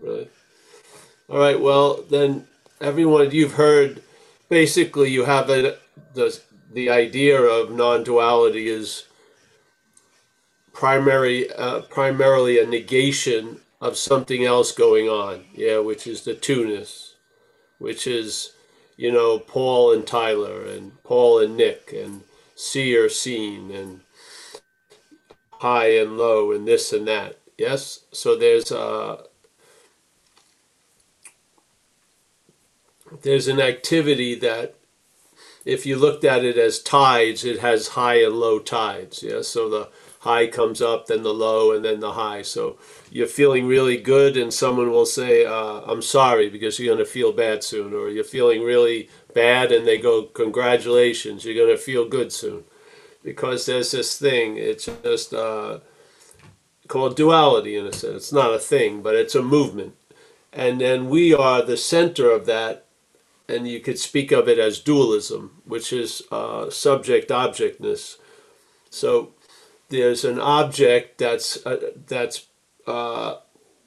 Right. All right. Well, then, everyone, you've heard. Basically, you have a, the the idea of non-duality is primary, uh, primarily a negation of something else going on. Yeah, which is the two-ness, which is, you know, Paul and Tyler, and Paul and Nick, and seer, seen, and high and low, and this and that. Yes. So there's uh there's an activity that if you looked at it as tides, it has high and low tides. Yeah, so the high comes up, then the low, and then the high. So you're feeling really good, and someone will say, uh, "I'm sorry," because you're going to feel bad soon, or you're feeling really bad, and they go, "Congratulations, you're going to feel good soon," because there's this thing. It's just uh, called duality in a sense. It's not a thing, but it's a movement, and then we are the center of that and you could speak of it as dualism, which is uh, subject objectness. So there's an object that's uh, that's uh,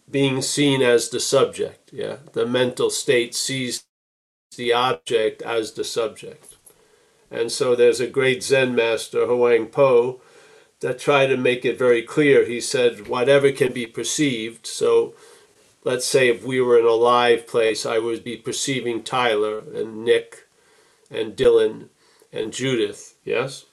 being seen as the subject. Yeah, the mental state sees the object as the subject, and so there's a great Zen master, Huang Po, that tried to make it very clear. He said, whatever can be perceived. So let's say if we were in a live place, I would be perceiving Tyler and Nick and Dylan and Judith, yes?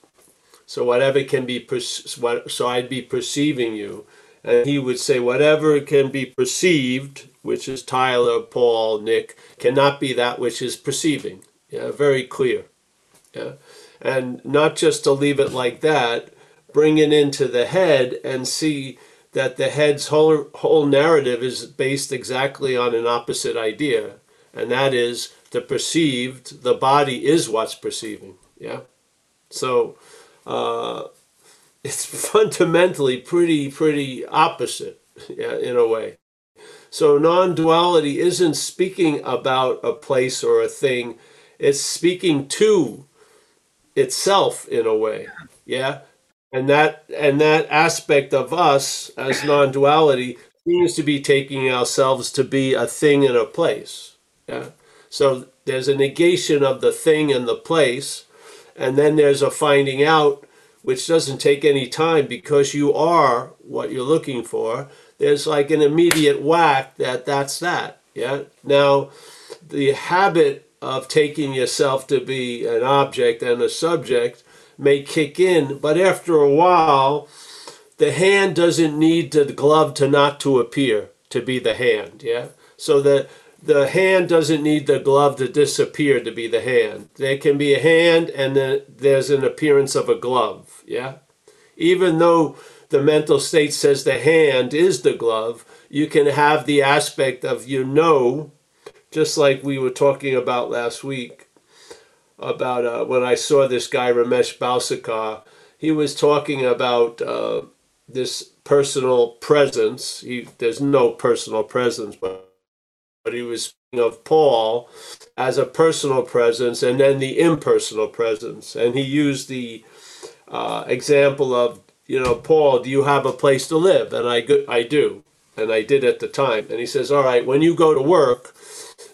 So whatever can be, per- so I'd be perceiving you. And he would say, whatever can be perceived, which is Tyler, Paul, Nick, cannot be that which is perceiving. Yeah, very clear. Yeah. And not just to leave it like that, bring it into the head and see that the head's whole, whole narrative is based exactly on an opposite idea, and that is the perceived, the body is what's perceiving. Yeah? So uh, it's fundamentally pretty, pretty opposite yeah, in a way. So non duality isn't speaking about a place or a thing, it's speaking to itself in a way. Yeah? And that and that aspect of us as non-duality seems to be taking ourselves to be a thing and a place. Yeah. So there's a negation of the thing and the place and then there's a finding out which doesn't take any time because you are what you're looking for. There's like an immediate whack that that's that. Yeah. Now the habit of taking yourself to be an object and a subject may kick in, but after a while, the hand doesn't need the glove to not to appear to be the hand. Yeah. So the the hand doesn't need the glove to disappear to be the hand. There can be a hand and then there's an appearance of a glove. Yeah. Even though the mental state says the hand is the glove, you can have the aspect of you know, just like we were talking about last week, about uh, when I saw this guy Ramesh Balsekar. He was talking about uh, this personal presence. He, there's no personal presence, but but he was speaking of Paul as a personal presence and then the impersonal presence. And he used the uh, example of, you know, Paul, do you have a place to live? And I, I do. And I did at the time. And he says, all right, when you go to work,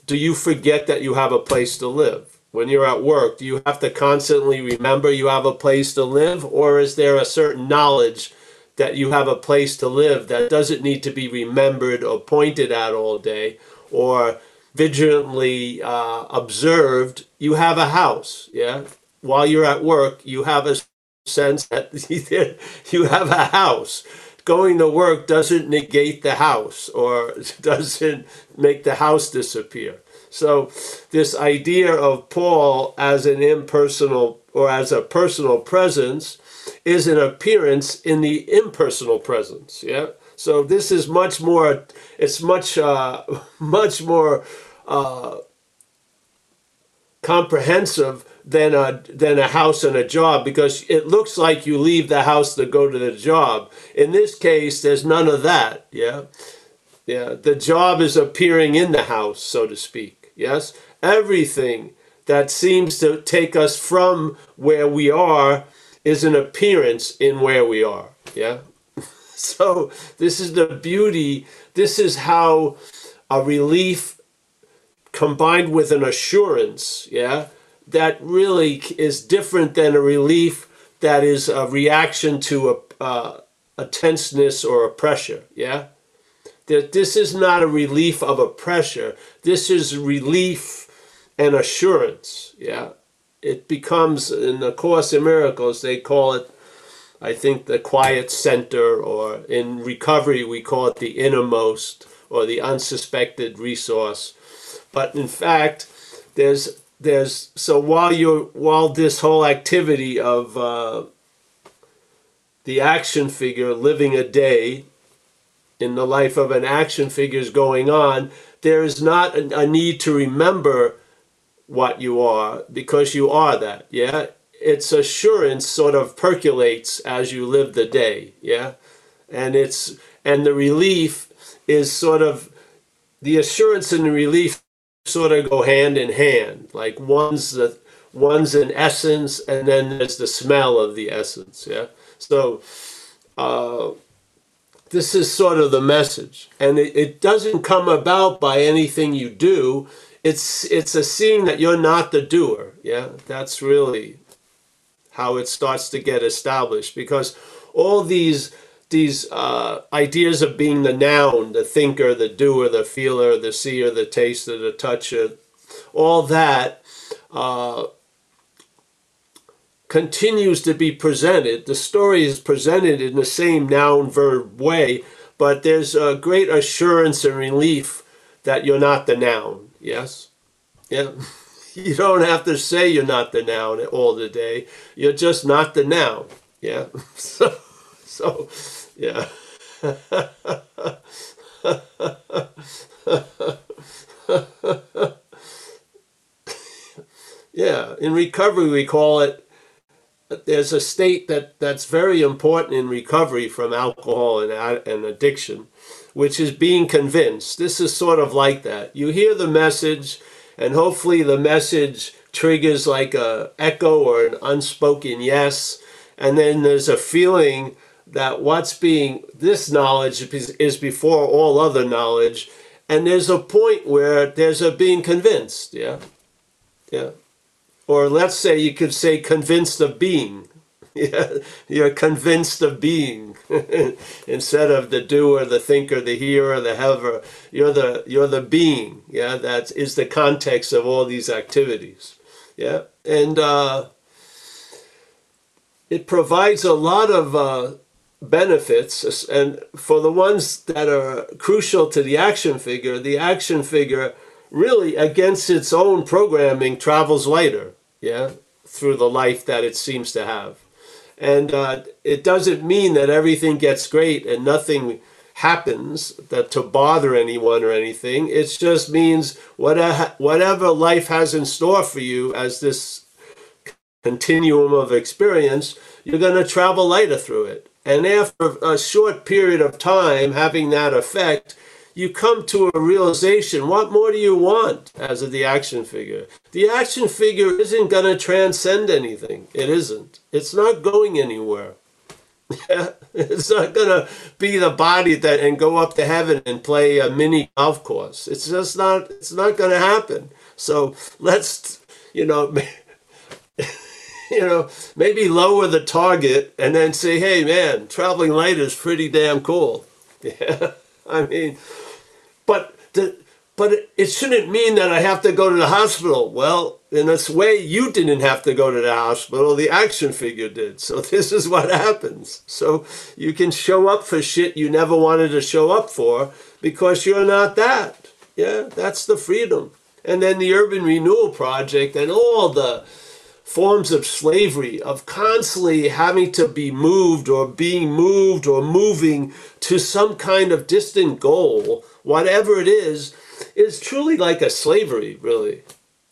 do you forget that you have a place to live? When you're at work, do you have to constantly remember you have a place to live, or is there a certain knowledge that you have a place to live that doesn't need to be remembered or pointed at all day, or vigilantly uh, observed? You have a house, yeah. While you're at work, you have a sense that you have a house. Going to work doesn't negate the house or doesn't make the house disappear. So, this idea of Paul as an impersonal or as a personal presence is an appearance in the impersonal presence. Yeah. So this is much more. It's much uh, much more uh, comprehensive than a than a house and a job because it looks like you leave the house to go to the job. In this case, there's none of that. Yeah. Yeah. The job is appearing in the house, so to speak. Yes? Everything that seems to take us from where we are is an appearance in where we are. Yeah? So this is the beauty. This is how a relief combined with an assurance, yeah, that really is different than a relief that is a reaction to a, uh, a tenseness or a pressure, yeah? That this is not a relief of a pressure, this is relief and assurance, yeah? It becomes, in the Course in Miracles, they call it, I think, the quiet center, or in recovery, we call it the innermost or the unsuspected resource. But in fact, there's there's so while you're while this whole activity of uh, the action figure living a day in the life of an action figure is going on, there is not a, a need to remember what you are because you are that. Yeah, its assurance sort of percolates as you live the day. Yeah, and it's and the relief is sort of the assurance and the relief sort of go hand in hand. Like one's the one's an essence, and then there's the smell of the essence. Yeah. So uh, this is sort of the message, and it, it doesn't come about by anything you do. It's it's a seeing that you're not the doer. Yeah. That's really how it starts to get established because all these these uh, ideas of being the noun, the thinker, the doer, the feeler, the seer, the taster, the toucher, all that uh, continues to be presented. The story is presented in the same noun verb way, but there's a great assurance and relief that you're not the noun. Yes? Yeah. You don't have to say you're not the noun all the day. You're just not the noun. Yeah. So, so yeah. yeah, in recovery we call it there's a state that that's very important in recovery from alcohol and, and addiction, which is being convinced. This is sort of like that. You hear the message, and hopefully the message triggers like a echo or an unspoken yes, and then there's a feeling that what's being this knowledge is before all other knowledge and there's a point where there's a being convinced yeah yeah or let's say you could say convinced of being. You're convinced of being. Instead of the doer the thinker the hearer the helper you're the you're the being. Yeah that is the context of all these activities. Yeah and uh it provides a lot of uh, benefits and for the ones that are crucial to the action figure the action figure really against its own programming travels lighter yeah through the life that it seems to have. And uh, it doesn't mean that everything gets great and nothing happens that to bother anyone or anything. It just means whatever whatever life has in store for you as this continuum of experience you're going to travel lighter through it. And after a short period of time having that effect, you come to a realization what more do you want as of the action figure? The action figure isn't going to transcend anything. It isn't. It's not going anywhere. it's not going to be the body that and go up to heaven and play a mini golf course. It's just not it's not going to happen. So let's you know you know, maybe lower the target and then say, hey, man, traveling light is pretty damn cool. Yeah. I mean, but the, but it shouldn't mean that I have to go to the hospital. Well, in this way, you didn't have to go to the hospital. The action figure did. So this is what happens. So you can show up for shit you never wanted to show up for because you're not that. Yeah, that's the freedom. And then the Urban Renewal Project and all the forms of slavery, of constantly having to be moved or being moved or moving to some kind of distant goal, whatever it is, is truly like a slavery, really.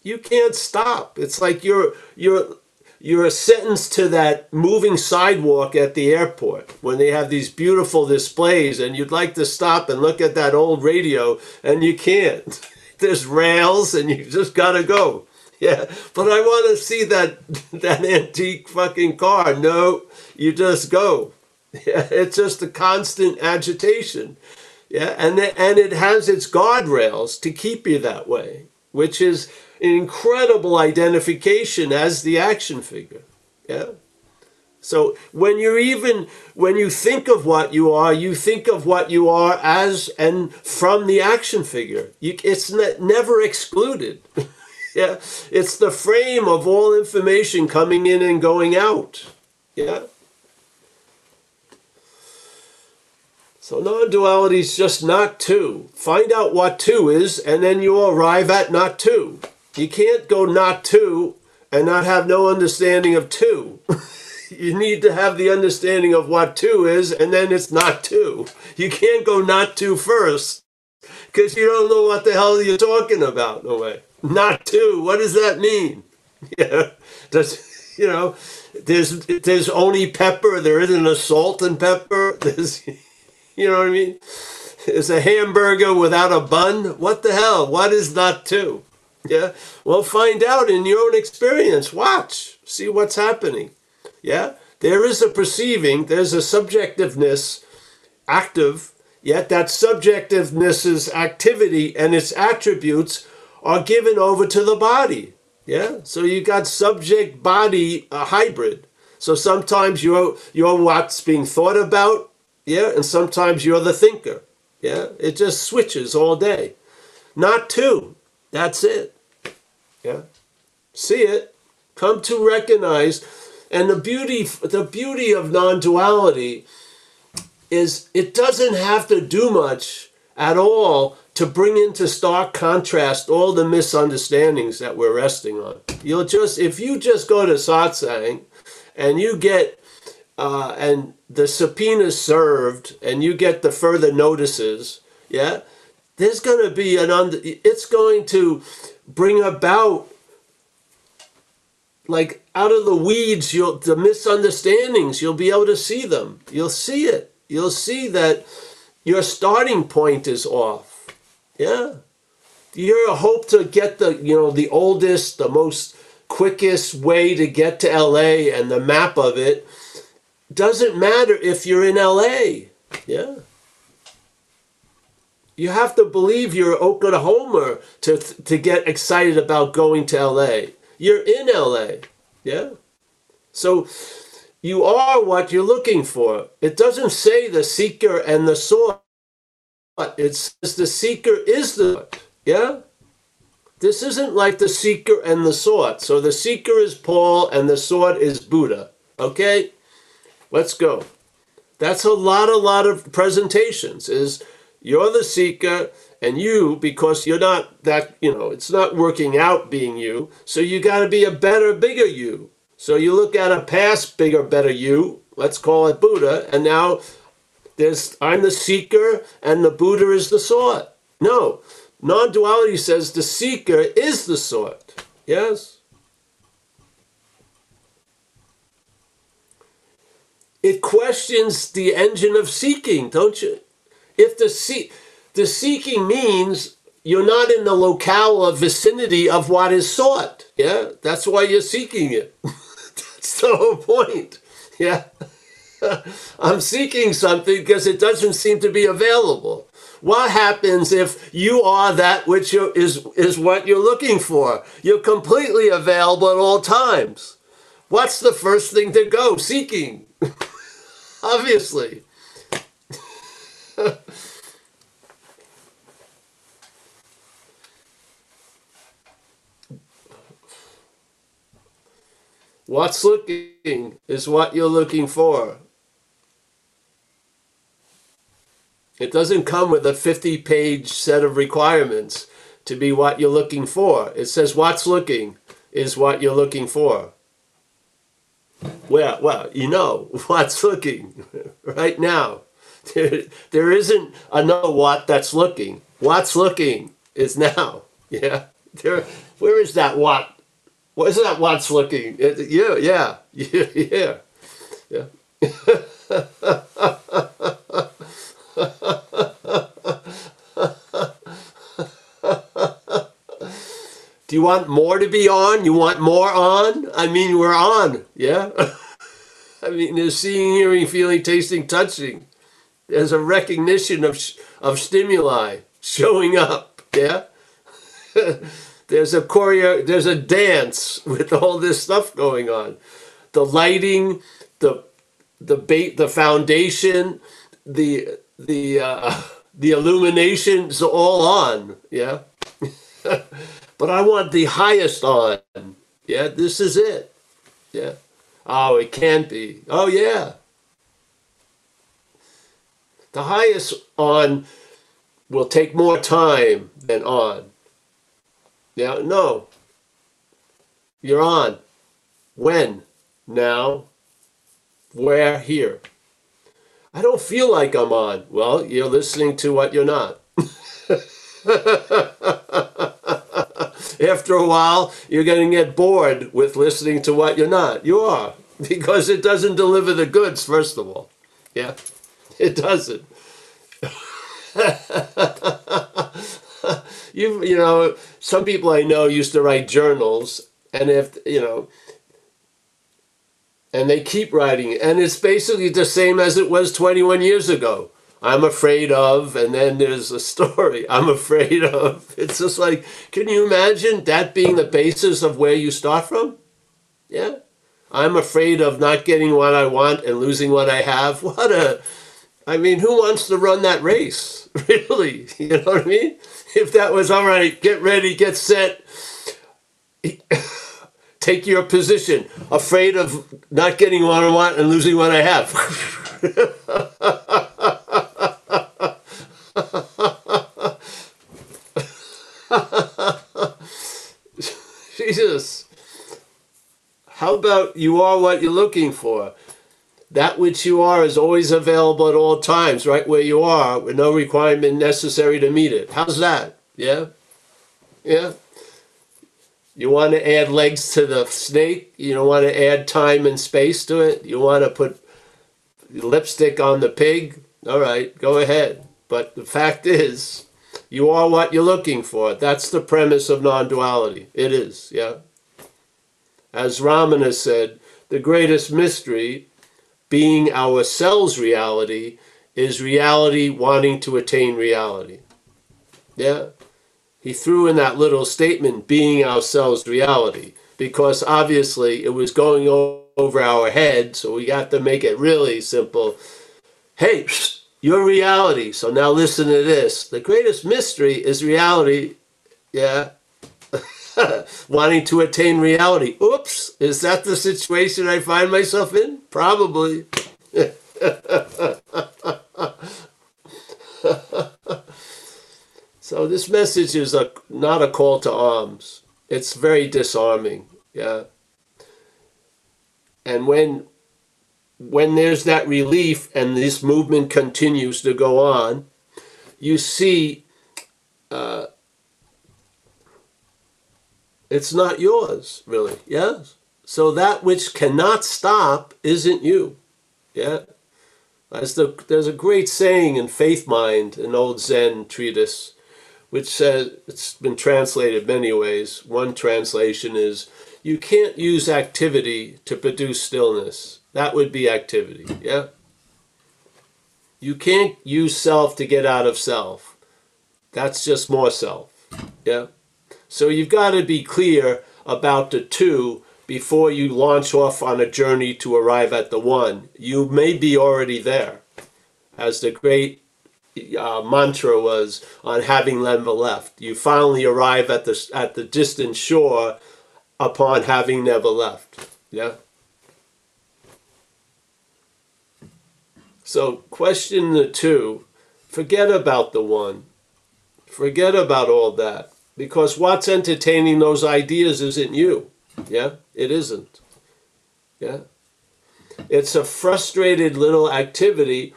You can't stop. It's like you're you're you're sentenced to that moving sidewalk at the airport when they have these beautiful displays and you'd like to stop and look at that old radio and you can't. There's rails and you just gotta go. Yeah, but I want to see that that antique fucking car. No, you just go. Yeah, it's just a constant agitation. Yeah, and and it has its guardrails to keep you that way, which is an incredible identification as the action figure. Yeah. So when you're even when you think of what you are, you think of what you are as and from the action figure. You, it's ne- never excluded. yeah, it's the frame of all information coming in and going out. Yeah. So non-duality is just not two. Find out what two is, and then you arrive at not two. You can't go not two and not have no understanding of two. you need to have the understanding of what two is, and then it's not two. You can't go not two first because you don't know what the hell you're talking about. No way. Not two. What does that mean? Yeah. Does you know? There's there's only pepper. There isn't a salt and pepper. There's you know what I mean. There's a hamburger without a bun. What the hell? What is not two? Yeah. Well, find out in your own experience. Watch. See what's happening. Yeah? There is a perceiving, there's a subjectiveness active, yet that subjectiveness's activity and its attributes are given over to the body. Yeah? So you got subject body a uh, hybrid. So sometimes you're you're what's being thought about, yeah, and sometimes you're the thinker. Yeah? It just switches all day. Not two. That's it. Yeah? See it. Come to recognize and the beauty, the beauty of non-duality is it doesn't have to do much at all to bring into stark contrast all the misunderstandings that we're resting on. You'll just, if you just go to satsang and you get, uh, and the subpoena served and you get the further notices, yeah, there's going to be an under, it's going to bring about like out of the weeds, you'll the misunderstandings, you'll be able to see them. You'll see it. You'll see that your starting point is off. Yeah. Your hope to get the, you know, the oldest, the most quickest way to get to LA and the map of it doesn't matter if you're in LA. Yeah. You have to believe you're Oklahoma to to get excited about going to LA. You're in LA. Yeah? So you are what you're looking for. It doesn't say the seeker and the sought. It says the seeker is the yeah? This isn't like the seeker and the sought. So the seeker is Paul and the sought is Buddha. Okay? Let's go. That's a lot, a lot of presentations is you're the seeker and you because you're not that you know it's not working out being you so you got to be a better bigger you. So you look at a past bigger better you let's call it buddha and now there's i'm the seeker and the buddha is the sought. No non-duality says the seeker is the sought. Yes it questions the engine of seeking don't you if the see the seeking means you're not in the locale or vicinity of what is sought. Yeah, that's why you're seeking it. that's the whole point. Yeah. I'm seeking something because it doesn't seem to be available. What happens if you are that which is, is what you're looking for? You're completely available at all times. What's the first thing to go? Seeking. Obviously. What's looking is what you're looking for. It doesn't come with a 50 page set of requirements to be what you're looking for. It says what's looking is what you're looking for. Well, well, you know what's looking right now. There, there isn't another what that's looking. What's looking is now. Yeah. There, where is that what well, isn't that what's looking? Uh, it, yeah, yeah, yeah, yeah. Do you want more to be on? You want more on? I mean, we're on, yeah? I mean, there's seeing, hearing, feeling, tasting, touching. There's a recognition of of stimuli showing up. Yeah. there's a choreo, there's a dance with all this stuff going on. The lighting, the the bait, the foundation, the the uh, the illumination's all on. Yeah. but I want the highest on. Yeah, this is it. Yeah. Oh, it can't be. Oh, yeah. The highest on will take more time than on. Yeah, no. You're on. When? Now. Where? Here. I don't feel like I'm on. Well, you're listening to what you're not. After a while, you're going to get bored with listening to what you're not. You are. Because it doesn't deliver the goods, first of all. Yeah? It doesn't. you you know, some people I know used to write journals, and if you know, and they keep writing, and it's basically the same as it was 21 years ago. I'm afraid of, and then there's a story I'm afraid of. It's just like, can you imagine that being the basis of where you start from? Yeah. I'm afraid of not getting what I want and losing what I have. What a, I mean, who wants to run that race? Really? You know what I mean? If that was all right, get ready, get set, take your position, afraid of not getting what I want and losing what I have. Jesus. How about you are what you're looking for? That which you are is always available at all times, right where you are, with no requirement necessary to meet it. How's that? Yeah? Yeah? You want to add legs to the snake? You don't want to add time and space to it? You want to put lipstick on the pig? All right, go ahead. But the fact is, you are what you're looking for. That's the premise of non duality. It is, yeah. As Ramana said, the greatest mystery, being ourselves reality, is reality wanting to attain reality. Yeah? He threw in that little statement, being ourselves reality, because obviously it was going over our head, so we got to make it really simple. Hey, your reality. So now listen to this. The greatest mystery is reality. Yeah. Wanting to attain reality. Oops. Is that the situation I find myself in? Probably. so this message is a not a call to arms. It's very disarming. Yeah. And when when there's that relief and this movement continues to go on, you see uh, it's not yours, really. Yes? So that which cannot stop isn't you. Yeah? The, there's a great saying in Faith Mind, an old Zen treatise, which says it's been translated many ways. One translation is you can't use activity to produce stillness. That would be activity, yeah? You can't use self to get out of self. That's just more self, yeah? So you've got to be clear about the two before you launch off on a journey to arrive at the one. You may be already there. As the great uh, mantra was on having never left. You finally arrive at the, at the distant shore upon having never left. Yeah? So, question the two forget about the one. Forget about all that. Because what's entertaining those ideas isn't you. Yeah? It isn't. Yeah? It's a frustrated little activity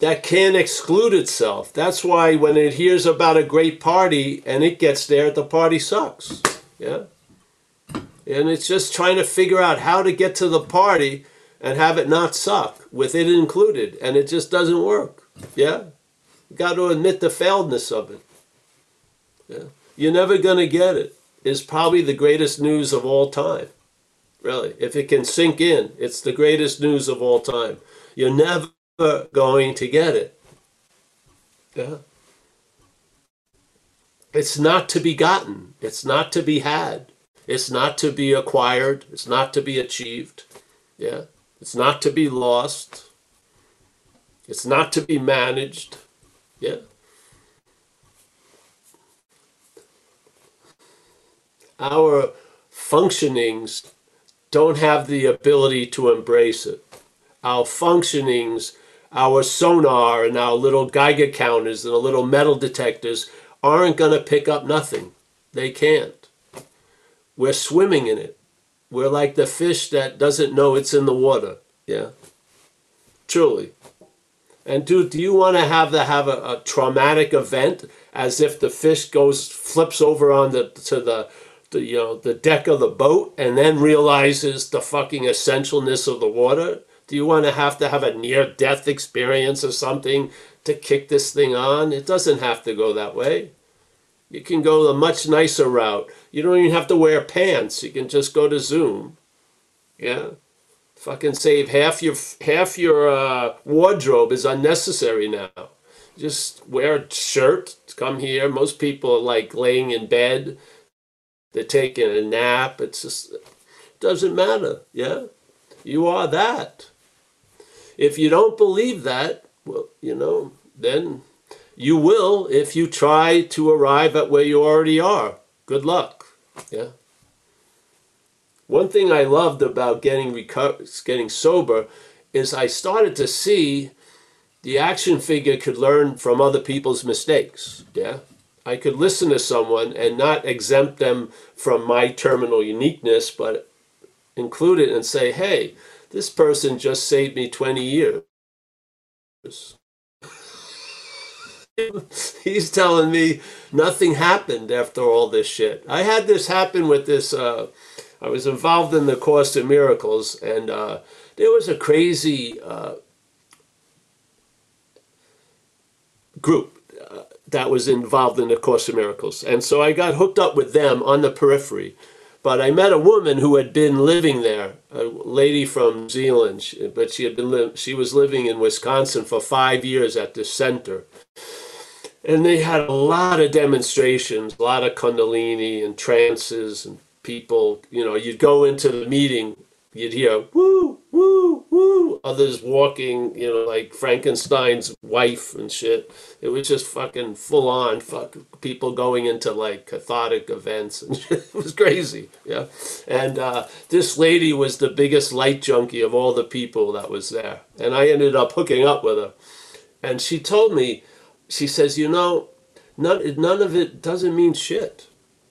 that can't exclude itself. That's why when it hears about a great party and it gets there, the party sucks. Yeah? And it's just trying to figure out how to get to the party and have it not suck with it included, and it just doesn't work. Yeah, you got to admit the failedness of it. Yeah, you're never gonna get it. It's probably the greatest news of all time. Really, if it can sink in, it's the greatest news of all time. You're never going to get it. Yeah. It's not to be gotten. It's not to be had. It's not to be acquired. It's not to be achieved. Yeah. It's not to be lost. It's not to be managed. Yeah. Our functionings don't have the ability to embrace it. Our functionings, our sonar and our little Geiger counters and the little metal detectors aren't going to pick up nothing. They can't. We're swimming in it. We're like the fish that doesn't know it's in the water. Yeah. Truly. And dude, do you want to have the have a, a, traumatic event as if the fish goes flips over on the to the, the you know the deck of the boat and then realizes the fucking essentialness of the water? Do you want to have to have a near death experience or something to kick this thing on? It doesn't have to go that way. You can go the much nicer route. You don't even have to wear pants. You can just go to Zoom. Yeah. Fucking save half your half your uh, wardrobe is unnecessary now. Just wear a shirt. Come here. Most people are like laying in bed. They're taking a nap. It's just it doesn't matter. Yeah. You are that. If you don't believe that, well, you know, then you will if you try to arrive at where you already are. Good luck. Yeah. One thing I loved about getting reco- getting sober is I started to see the action figure could learn from other people's mistakes. Yeah. I could listen to someone and not exempt them from my terminal uniqueness, but include it and say, hey, this person just saved me 20 years. he's telling me nothing happened after all this shit. I had this happen with this. Uh, I was involved in the Course of Miracles, and uh, there was a crazy uh, group uh, that was involved in the Course of Miracles, and so I got hooked up with them on the periphery. But I met a woman who had been living there, a lady from Zealand, but she had been li- she was living in Wisconsin for five years at this center and they had a lot of demonstrations, a lot of kundalini and trances and people, you know, you'd go into the meeting, you'd hear woo, woo, woo, others walking, you know, like Frankenstein's wife and shit. It was just fucking full on, fuck, people going into like cathartic events and. It was crazy, yeah. And uh, this lady was the biggest light junkie of all the people that was there. And I ended up hooking up with her. And she told me, she says, you know, none, none of it doesn't mean shit.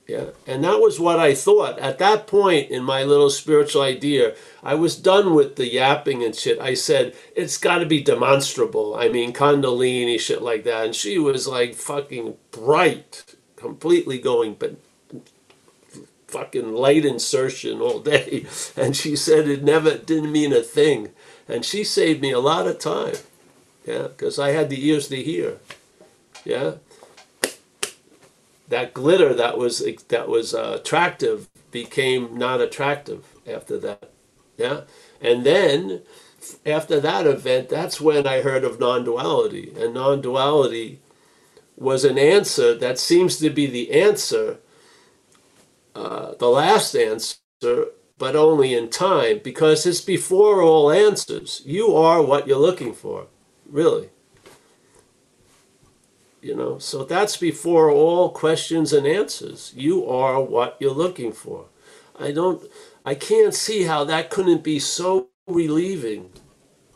Yeah. And that was what I thought. At that point in my little spiritual idea, I was done with the yapping and shit. I said, it's got to be demonstrable. I mean, Kundalini, shit like that. And she was like fucking bright, completely going, but fucking light insertion all day. And she said it never didn't mean a thing. And she saved me a lot of time. Yeah. Because I had the ears to hear. Yeah. That glitter that was that was uh, attractive became not attractive after that. Yeah. And then after that event, that's when I heard of non-duality, and non-duality was an answer that seems to be the answer, uh, the last answer, but only in time, because it's before all answers. You are what you're looking for, really you know? So that's before all questions and answers. You are what you're looking for. I don't i can't see how that couldn't be so relieving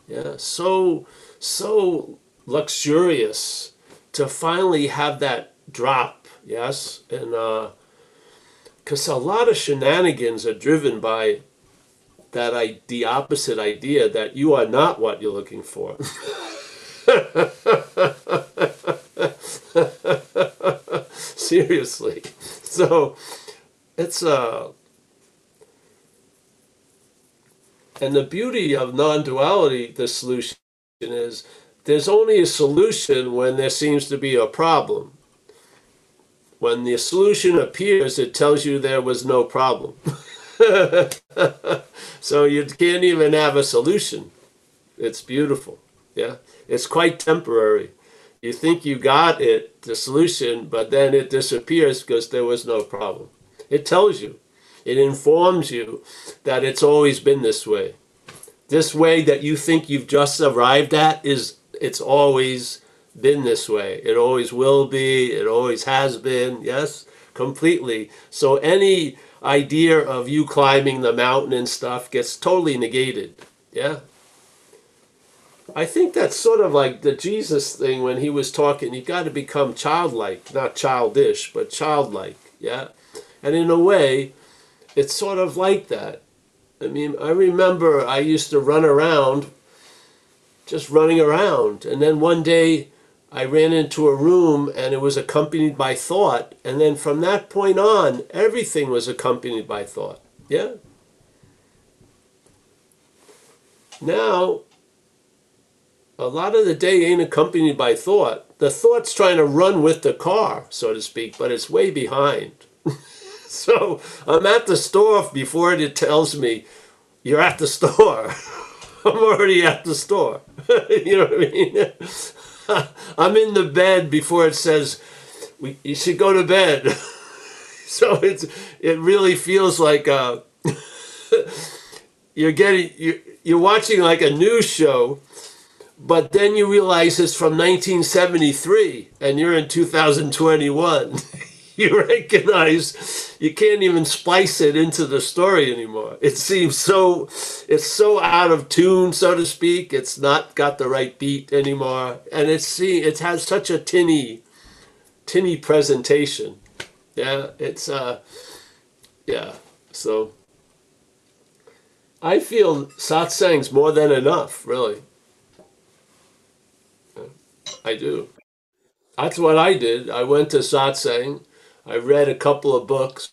yeah? So so luxurious to finally have that drop yes? And uh because a lot of shenanigans are driven by that I, the opposite idea that you are not what you're looking for Seriously. So it's uh and the beauty of non-duality, the solution is there's only a solution when there seems to be a problem. When the solution appears, it tells you there was no problem. so you can't even have a solution. It's beautiful. Yeah. It's quite temporary. You think you got it, the solution, but then it disappears because there was no problem. It tells you, it informs you that it's always been this way. This way that you think you've just arrived at is it's always been this way. It always will be, it always has been, yes, completely. So any idea of you climbing the mountain and stuff gets totally negated. Yeah. I think that's sort of like the Jesus thing when he was talking, you got to become childlike, not childish, but childlike. Yeah. And in a way, it's sort of like that. I mean, I remember I used to run around, just running around. And then one day I ran into a room and it was accompanied by thought. And then from that point on, everything was accompanied by thought. Yeah? Now, a lot of the day ain't accompanied by thought. The thought's trying to run with the car, so to speak, but it's way behind. so I'm at the store before it tells me, you're at the store. I'm already at the store. you know what I mean? I'm in the bed before it says we, you should go to bed. so it's it really feels like uh, you're getting you you're watching like a news show, but then you realize it's from 1973 and you're in 2021. you recognize you can't even splice it into the story anymore. It seems so it's so out of tune, so to speak. It's not got the right beat anymore, and it's see it has such a tinny, tinny presentation. Yeah, it's uh, yeah. So I feel satsang's more than enough, really. I do. That's what I did. I went to satsang I read a couple of books,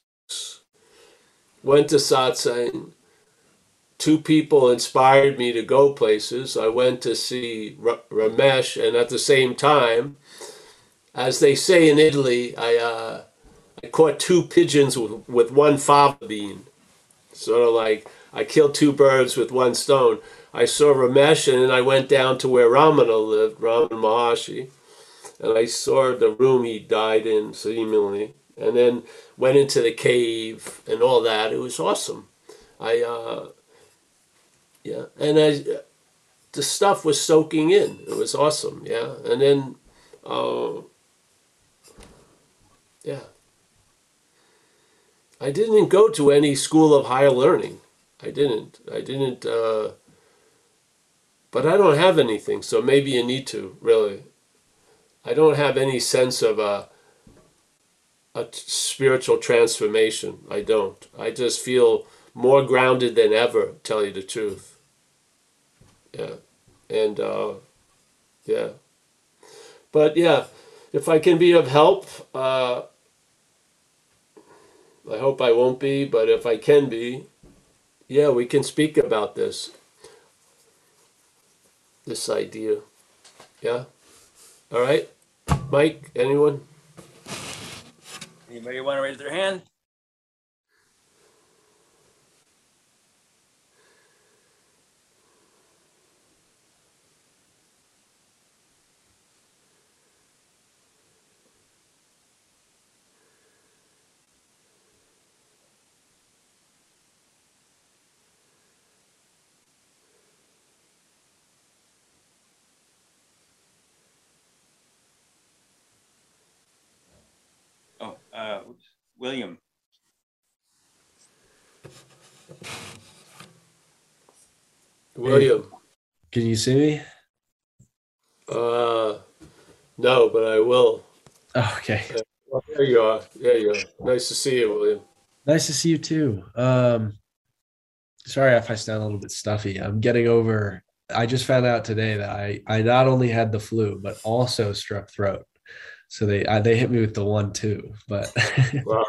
went to satsang. Two people inspired me to go places. I went to see Ramesh, and at the same time, as they say in Italy, I, uh, I caught two pigeons with, with one fava bean. Sort of like I killed two birds with one stone. I saw Ramesh, and I went down to where Ramana lived, Ramana Maharshi and I saw the room he died in, seemingly, and then went into the cave and all that. It was awesome. I, uh, yeah, and I, the stuff was soaking in. It was awesome, yeah. And then, uh, yeah. I didn't go to any school of higher learning. I didn't. I didn't. Uh, but I don't have anything, so maybe you need to really. I don't have any sense of a, a spiritual transformation. I don't. I just feel more grounded than ever, tell you the truth. Yeah. And, uh, yeah. But yeah, if I can be of help, uh, I hope I won't be, but if I can be, yeah, we can speak about this. This idea. Yeah? All right? Mike, anyone? Anybody want to raise their hand? uh, William. William. Can you see me? Uh, no, but I will. Oh, okay. Well, there you are. There you are. Nice to see you, William. Nice to see you too. Um, sorry if I sound a little bit stuffy. I'm getting over. I just found out today that I I not only had the flu but also strep throat. So they I, they hit me with the one two, but wow.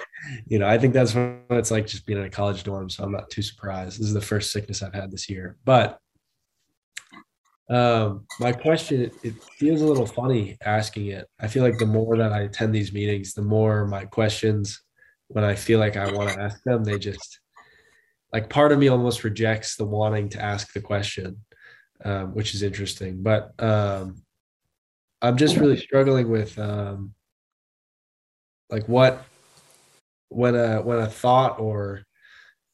you know I think that's what it's like just being in a college dorm. So I'm not too surprised. This is the first sickness I've had this year. But um, my question it, it feels a little funny asking it. I feel like the more that I attend these meetings, the more my questions, when I feel like I want to ask them, they just like part of me almost rejects the wanting to ask the question, um, which is interesting. But um, I'm just really struggling with um, like what when a when a thought or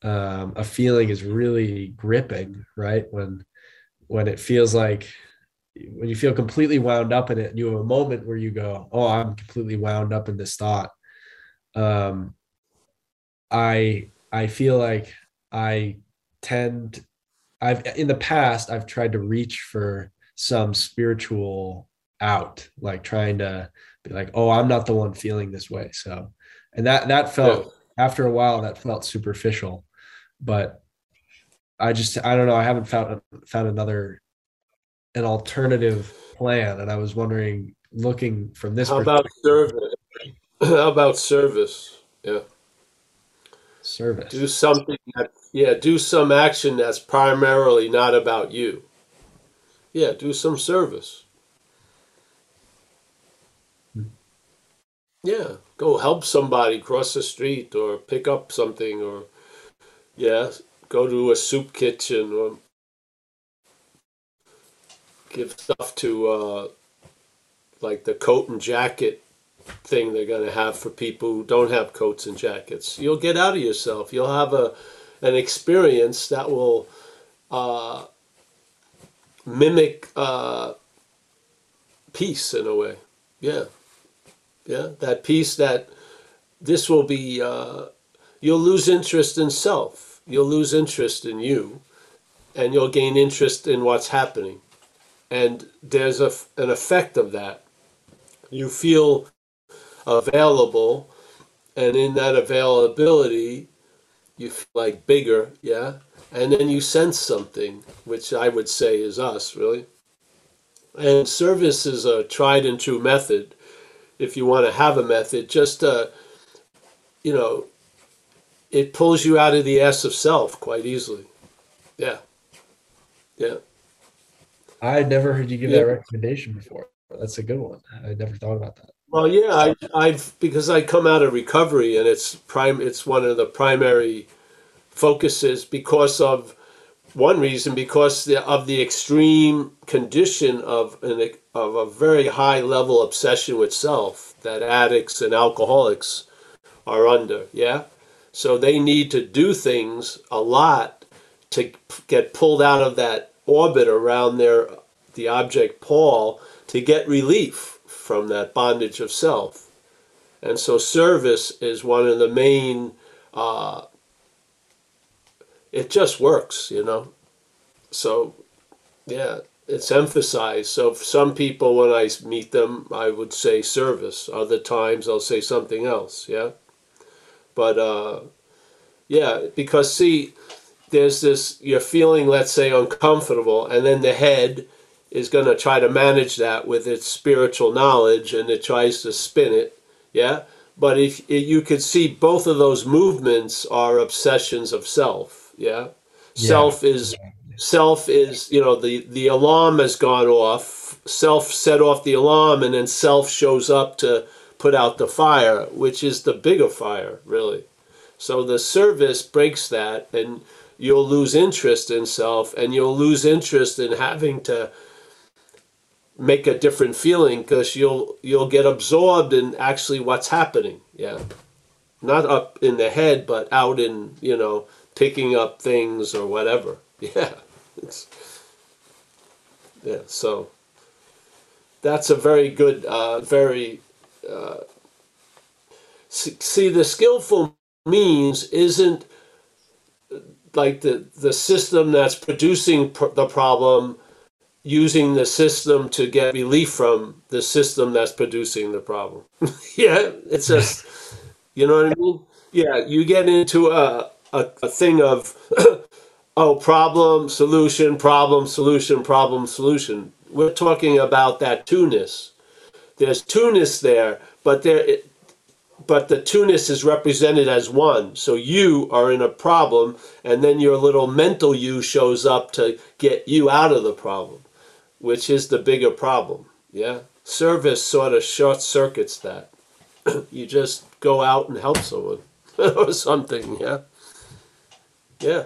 um, a feeling is really gripping, right? When when it feels like when you feel completely wound up in it, and you have a moment where you go, "Oh, I'm completely wound up in this thought." Um, I I feel like I tend I've in the past I've tried to reach for some spiritual out, like trying to be like, oh, I'm not the one feeling this way. So, and that that felt after a while that felt superficial, but I just I don't know. I haven't found found another an alternative plan, and I was wondering, looking from this. How about service? How about service? Yeah. Service. Do something that yeah, do some action that's primarily not about you. Yeah, do some service. Yeah, go help somebody cross the street or pick up something or yeah, go to a soup kitchen or give stuff to uh, like the coat and jacket thing they're going to have for people who don't have coats and jackets. You'll get out of yourself. You'll have a an experience that will uh, mimic uh, peace in a way. Yeah, yeah, that peace that this will be. Uh, you'll lose interest in self. You'll lose interest in you, and you'll gain interest in what's happening. And there's a, an effect of that. You feel available, and in that availability, you feel like bigger, yeah, and then you sense something, which I would say is us, really. And service is a tried and true method. If you want to have a method, just uh, you know, it pulls you out of the s of self quite easily. Yeah, yeah. I had never heard you give yeah. that recommendation before. That's a good one. I never thought about that. Well, yeah, I, I've because I come out of recovery, and it's prime. It's one of the primary focuses because of one reason because of the extreme condition of an of a very high level obsession with self that addicts and alcoholics are under. Yeah, so they need to do things a lot to get pulled out of that orbit around their the object Paul to get relief from that bondage of self. And so service is one of the main, uh, it just works, you know. So, yeah, it's emphasized. So, some people, when I meet them, I would say service. Other times, I'll say something else, yeah. But, uh, yeah, because see, there's this, you're feeling, let's say, uncomfortable, and then the head is going to try to manage that with its spiritual knowledge and it tries to spin it yeah but if, if you could see both of those movements are obsessions of self yeah, yeah. self is self is you know the the alarm has gone off. Self set off the alarm and then self shows up to put out the fire which is the bigger fire really. So the service breaks that and you'll lose interest in self and you'll lose interest in having to make a different feeling because you'll you'll get absorbed in actually what's happening. Yeah. Not up in the head but out in you know picking up things or whatever yeah it's yeah so that's a very good uh, very uh, see the skillful means isn't like the the system that's producing pr- the problem using the system to get relief from the system that's producing the problem. yeah, it's just, you know what I mean? Yeah, you get into a, a, a thing of, oh, problem, solution, problem, solution, problem, solution. We're talking about that two-ness. There's two-ness there, but there, but the two-ness is represented as one. So you are in a problem, and then your little mental you shows up to get you out of the problem which is the bigger problem. Yeah, service sort of short circuits that. you just go out and help someone or something. Yeah, yeah,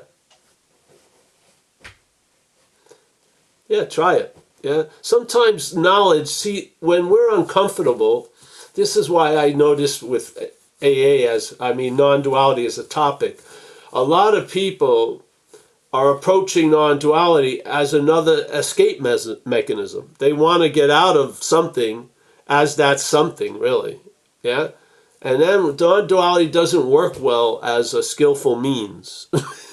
yeah. Try it. Yeah. Sometimes knowledge, see, when we're uncomfortable, this is why I noticed with AA as, I mean, non duality as a topic. A lot of people are approaching non duality as another escape mechanism. They want to get out of something as that something, really. Yeah. And then non duality doesn't work well as a skillful means.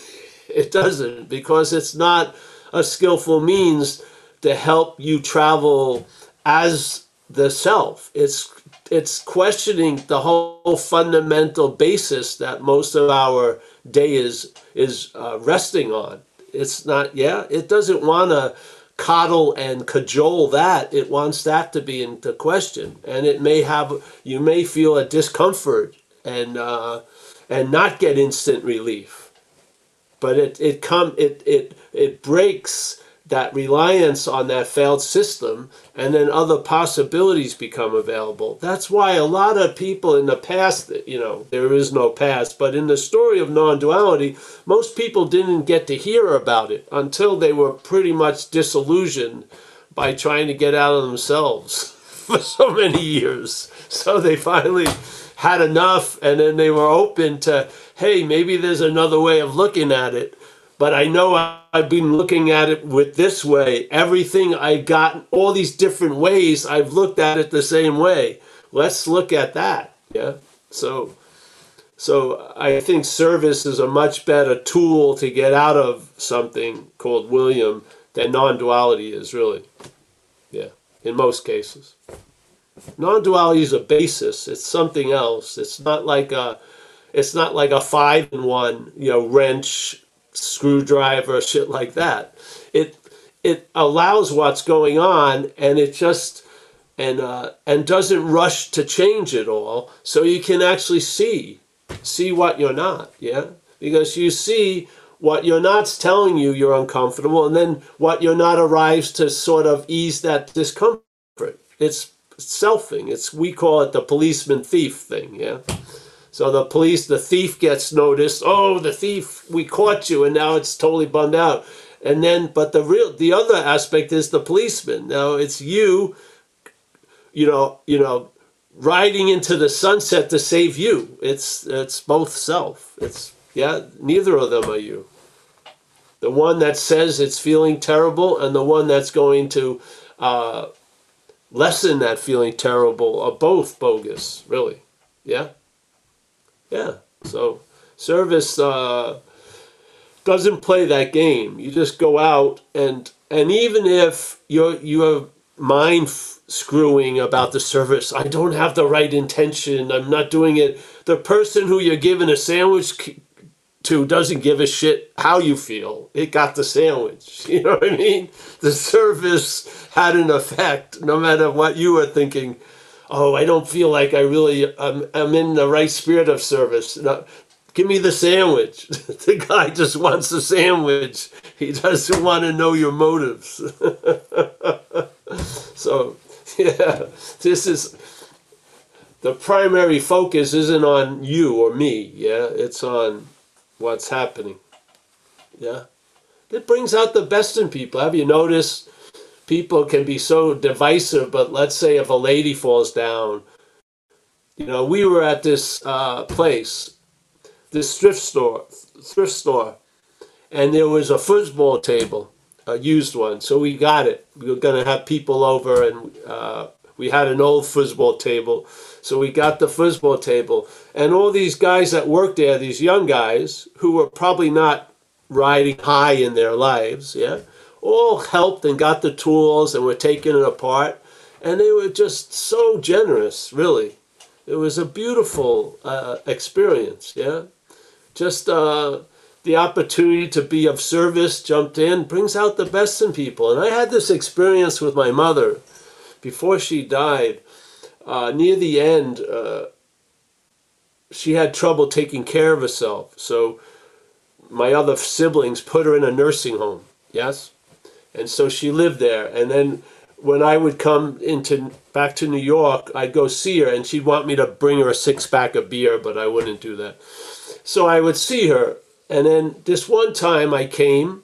it doesn't, because it's not a skillful means to help you travel as the self. It's it's questioning the whole fundamental basis that most of our day is is uh, resting on. It's not, yeah, it doesn't want to coddle and cajole that. It wants that to be into question, and it may have you may feel a discomfort and uh, and not get instant relief, but it it come it it it breaks that reliance on that failed system and then other possibilities become available. That's why a lot of people in the past you know there is no past but in the story of non-duality most people didn't get to hear about it until they were pretty much disillusioned by trying to get out of themselves for so many years. So they finally had enough and then they were open to hey maybe there's another way of looking at it but I know I've been looking at it with this way. Everything I got, all these different ways, I've looked at it the same way. Let's look at that. Yeah. So, so I think service is a much better tool to get out of something called William than non-duality is really. Yeah. In most cases, non-duality is a basis. It's something else. It's not like a, it's not like a five in one, you know, wrench screwdriver, shit like that. It it allows what's going on, and it just and uh, and doesn't rush to change it all, so you can actually see see what you're not. Yeah, because you see what you're not's telling you you're uncomfortable, and then what you're not arrives to sort of ease that discomfort. It's selfing. It's we call it the policeman thief thing. Yeah. So the police, the thief gets noticed. Oh, the thief, we caught you, and now it's totally bummed out. And then, but the real, the other aspect is the policeman. Now it's you, you know, you know, riding into the sunset to save you. It's it's both self. It's yeah, neither of them are you. The one that says it's feeling terrible, and the one that's going to uh, lessen that feeling terrible are both bogus. Really, yeah. Yeah. So service uh, doesn't play that game. You just go out and and even if you're you're mind screwing about the service, I don't have the right intention. I'm not doing it. The person who you're giving a sandwich to doesn't give a shit how you feel. It got the sandwich. You know what I mean? The service had an effect, no matter what you were thinking oh, I don't feel like I really, I'm, I'm in the right spirit of service. No, give me the sandwich. the guy just wants the sandwich. He doesn't want to know your motives. so, yeah, this is the primary focus isn't on you or me. Yeah, it's on what's happening. Yeah, it brings out the best in people. Have you noticed? People can be so divisive, but let's say if a lady falls down, you know, we were at this uh, place, this thrift store, thrift store, and there was a football table, a used one. So we got it. We were going to have people over, and uh, we had an old football table. So we got the football table, and all these guys that worked there, these young guys who were probably not riding high in their lives, yeah all helped and got the tools and were taking it apart. And they were just so generous, really. It was a beautiful uh, experience, yeah. Just uh, the opportunity to be of service, jumped in, brings out the best in people. And I had this experience with my mother before she died. Uh, near the end, uh, she had trouble taking care of herself. So my other siblings put her in a nursing home, yes? And so she lived there. And then when I would come into back to New York, I'd go see her, and she'd want me to bring her a six pack of beer, but I wouldn't do that. So I would see her, and then this one time I came,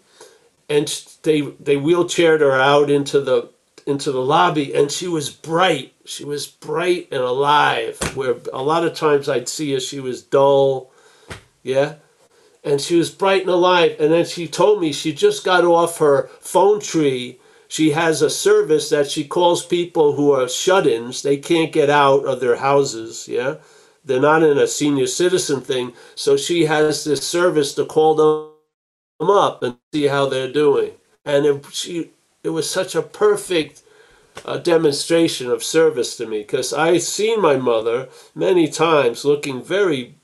and they they wheelchaired her out into the into the lobby, and she was bright. She was bright and alive. Where a lot of times I'd see her, she was dull, yeah, and she was bright and alive. And then she told me she just got off her phone tree. She has a service that she calls people who are shut-ins. They can't get out of their houses, yeah. They're not in a senior citizen thing, so she has this service to call them up and see how they're doing. And it, she, it was such a perfect uh, demonstration of service to me because I've seen my mother many times looking very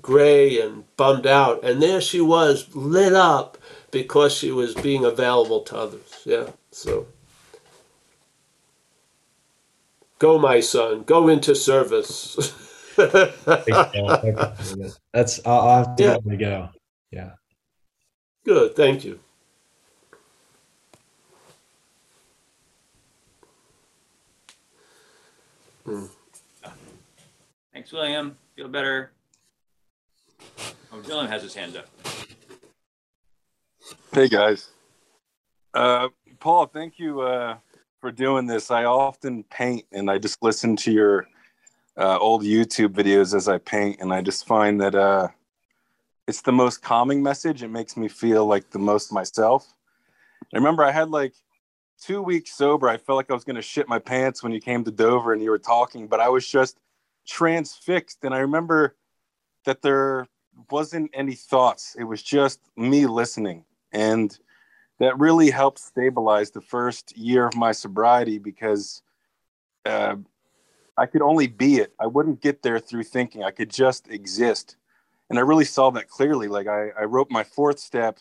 gray and bummed out, and there she was lit up because she was being available to others. Yeah, so go, my son, go into service. That's I'll, I'll have to Yeah. let go. Yeah. Good, thank you. Hmm. Thanks, William. Feel better. Oh, Dylan has his hand up. Hey guys. Uh, Paul, thank you uh, for doing this. I often paint and I just listen to your uh, old YouTube videos as I paint, and I just find that uh, it's the most calming message. It makes me feel like the most myself. I remember I had like two weeks sober. I felt like I was going to shit my pants when you came to Dover and you were talking, but I was just transfixed. And I remember that there wasn't any thoughts, it was just me listening. And that really helped stabilize the first year of my sobriety because uh, I could only be it. I wouldn't get there through thinking. I could just exist. And I really saw that clearly. Like I, I wrote my fourth step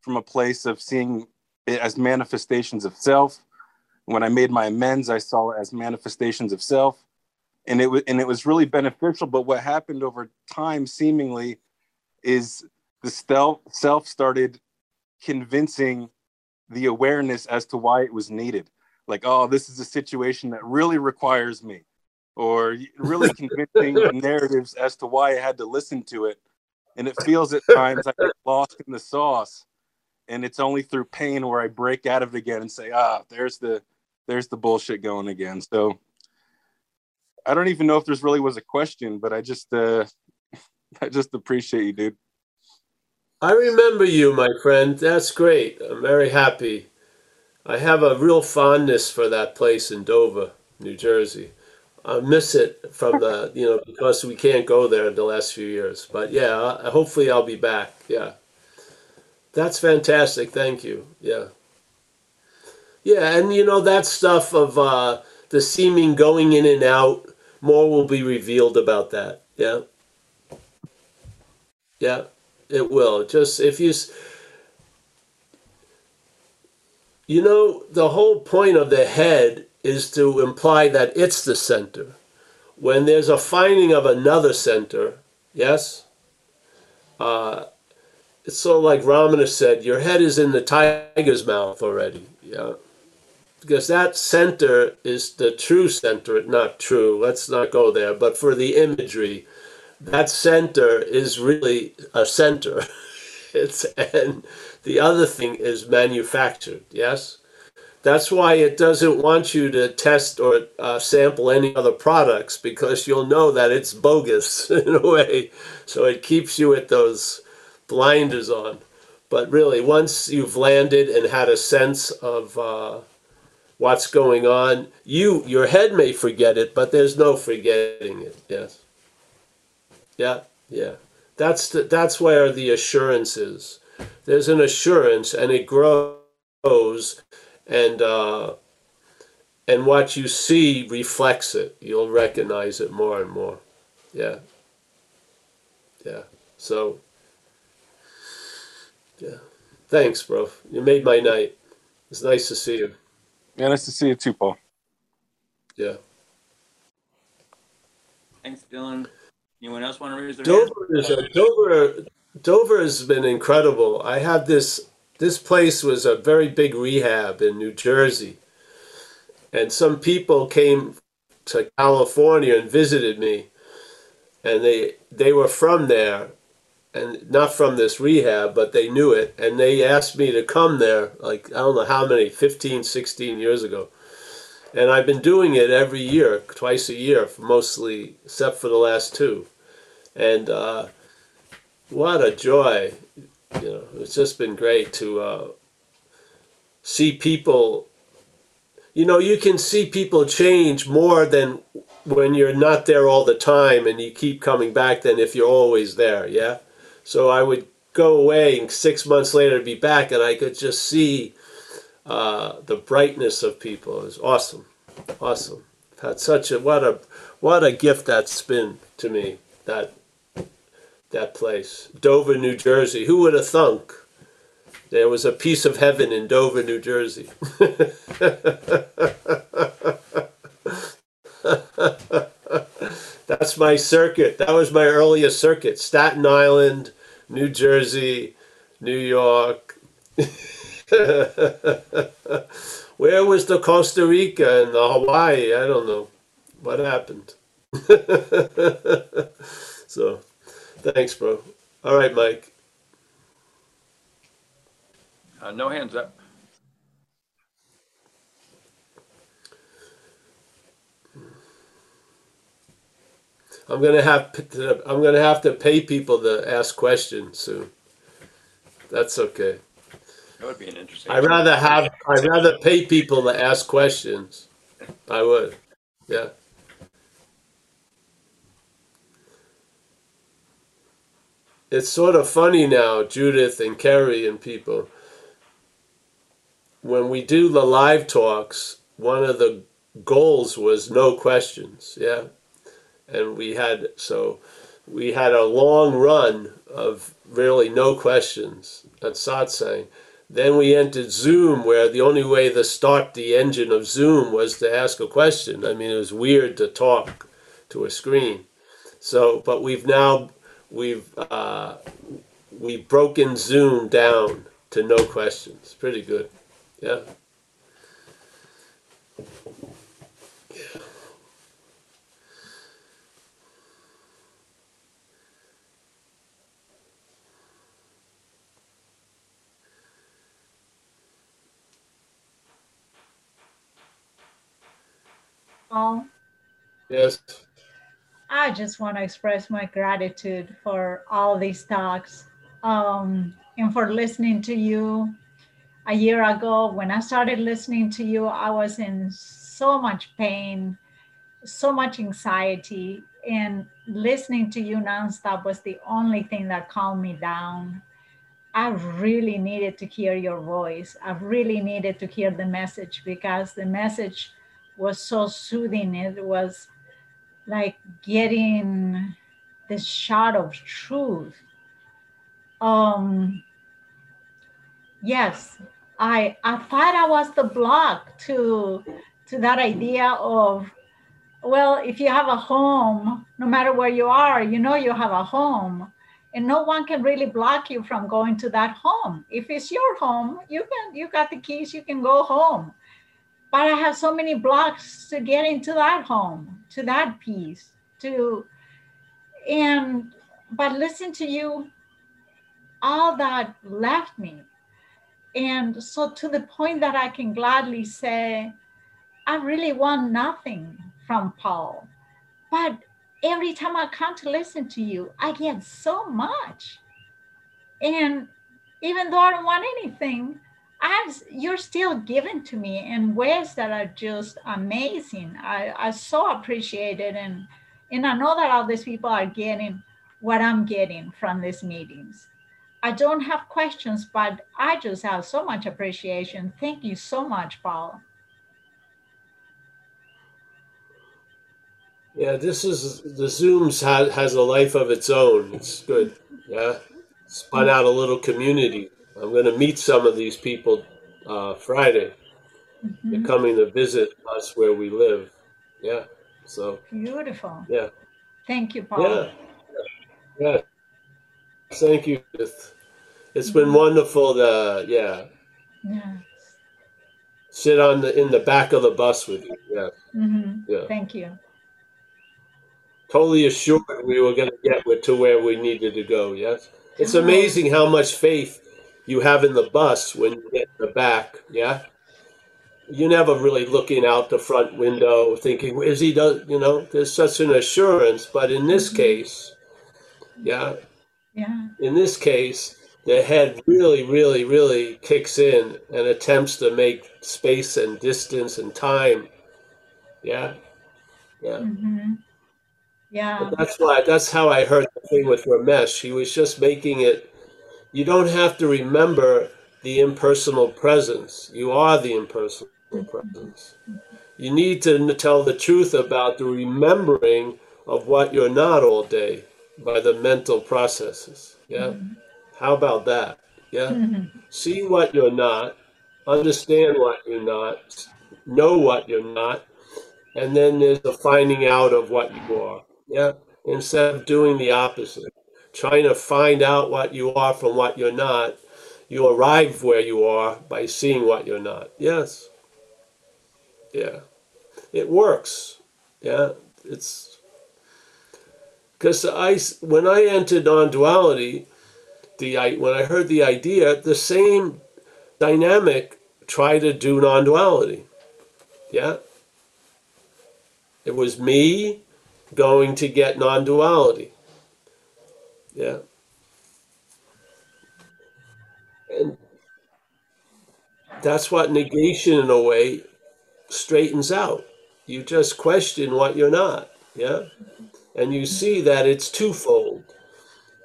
from a place of seeing it as manifestations of self. When I made my amends, I saw it as manifestations of self. And it was and it was really beneficial. But what happened over time, seemingly, is the self self started convincing the awareness as to why it was needed. Like, oh, this is a situation that really requires me, or really convincing narratives as to why I had to listen to it. And it feels at times I get lost in the sauce, and it's only through pain where I break out of it again and say, ah, there's the there's the bullshit going again. So I don't even know if there's really was a question, but I just uh I just appreciate you, dude. I remember you, my friend. That's great. I'm very happy. I have a real fondness for that place in Dover, New Jersey. I miss it from the, you know, because we can't go there in the last few years. But yeah, I- hopefully I'll be back. Yeah. That's fantastic. Thank you. Yeah. Yeah, and you know, that stuff of uh, the seeming going in and out, more will be revealed about that. Yeah. Yeah. It will. Just if you, you know, the whole point of the head is to imply that it's the center. When there's a finding of another center, yes, uh, it's sort of like Ramana said, your head is in the tiger's mouth already. Yeah. Because that center is the true center, not true, let's not go there, but for the imagery, that center is really a center. It's and the other thing is manufactured. Yes, that's why it doesn't want you to test or uh, sample any other products because you'll know that it's bogus in a way. So it keeps you with those blinders on. But really, once you've landed and had a sense of uh, what's going on, you your head may forget it, but there's no forgetting it. Yes. Yeah, yeah. That's the, that's where the assurance is. There's an assurance, and it grows, and uh, and what you see reflects it. You'll recognize it more and more. Yeah. Yeah. So. Yeah. Thanks, bro. You made my night. It's nice to see you. Yeah, nice to see you too, Paul. Yeah. Thanks, Dylan. Anyone else want to raise their hand? Dover is a, Dover. Dover has been incredible. I had this. This place was a very big rehab in New Jersey, and some people came to California and visited me, and they they were from there, and not from this rehab, but they knew it, and they asked me to come there, like I don't know how many, 15, 16 years ago. And I've been doing it every year, twice a year, mostly, except for the last two. And uh, what a joy! You know, it's just been great to uh, see people. You know, you can see people change more than when you're not there all the time and you keep coming back than if you're always there. Yeah. So I would go away and six months later be back and I could just see uh, the brightness of people. It was awesome, awesome. Had such a what a what a gift that's been to me that that place, Dover, New Jersey. Who would have thunk? There was a piece of heaven in Dover, New Jersey. That's my circuit. That was my earliest circuit. Staten Island, New Jersey, New York. Where was the Costa Rica and the Hawaii? I don't know. What happened? so, thanks, bro. All right, Mike. Uh, no hands up. I'm gonna have to, I'm gonna have to pay people to ask questions soon. That's okay. That would be an interesting. I'd rather have I'd rather pay people to ask questions. I would. Yeah. It's sort of funny now, Judith and Kerry and people. When we do the live talks, one of the goals was no questions. Yeah and we had so we had a long run of really no questions at satsang. Then we entered Zoom, where the only way to start the engine of Zoom was to ask a question. I mean, it was weird to talk to a screen. So, but we've now we've uh, we've broken Zoom down to no questions. Pretty good, yeah. Paul, Yes. I just want to express my gratitude for all these talks um, and for listening to you. A year ago, when I started listening to you, I was in so much pain, so much anxiety, and listening to you nonstop was the only thing that calmed me down. I really needed to hear your voice. I really needed to hear the message because the message was so soothing. It was like getting this shot of truth. Um, yes, I I thought I was the block to to that idea of well, if you have a home, no matter where you are, you know you have a home. And no one can really block you from going to that home. If it's your home, you can you got the keys, you can go home but I have so many blocks to get into that home, to that peace, to and but listen to you, all that left me. And so to the point that I can gladly say, I really want nothing from Paul. But every time I come to listen to you, I get so much. And even though I don't want anything, as you're still given to me in ways that are just amazing. I, I so appreciate it. And, and I know that all these people are getting what I'm getting from these meetings. I don't have questions, but I just have so much appreciation. Thank you so much, Paul. Yeah, this is the Zooms has has a life of its own. It's good. Yeah, spun out a little community. I'm going to meet some of these people uh, Friday. Mhm. They're coming to visit us where we live. Yeah. So Beautiful. yeah, Thank you, Paul. yeah, yeah. Thank you. It's, been wonderful to yeah Yeah. sit on the in the back of the bus with you. Yeah, Mhm. yeah. Thank you. totally assured we were going to get to where we needed to go. Yes, it's amazing how much faith you have in the bus when you get in the back. Yeah, you're never really looking out the front window thinking, "Is he does?" You know, there's such an assurance. But in this case, yeah, Yeah. in this case, the head really, really, really kicks in and attempts to make space and distance and time. Yeah, yeah. hmm Yeah. But that's why that's how I heard the thing with Ramesh. He was just making it. You don't have to remember the impersonal presence. You are the impersonal presence. You need to tell the truth about the remembering of what you're not all day by the mental processes. Yeah. How about that? Yeah. Mhm. See what you're not, understand what you're not, know what you're not, and then there's the finding out of what you are. Yeah. Instead of doing the opposite, trying to find out what you are from what you're not, you arrive where you are by seeing what you're not. Yes. Yeah. It works. Yeah. It's because I, when I entered non-duality, the I, when I heard the idea, the same dynamic tried to do non-duality. Yeah. It was me going to get non-duality. Yeah. And that's what negation in a way straightens out. You just question what you're not. Yeah. And you see that it's twofold.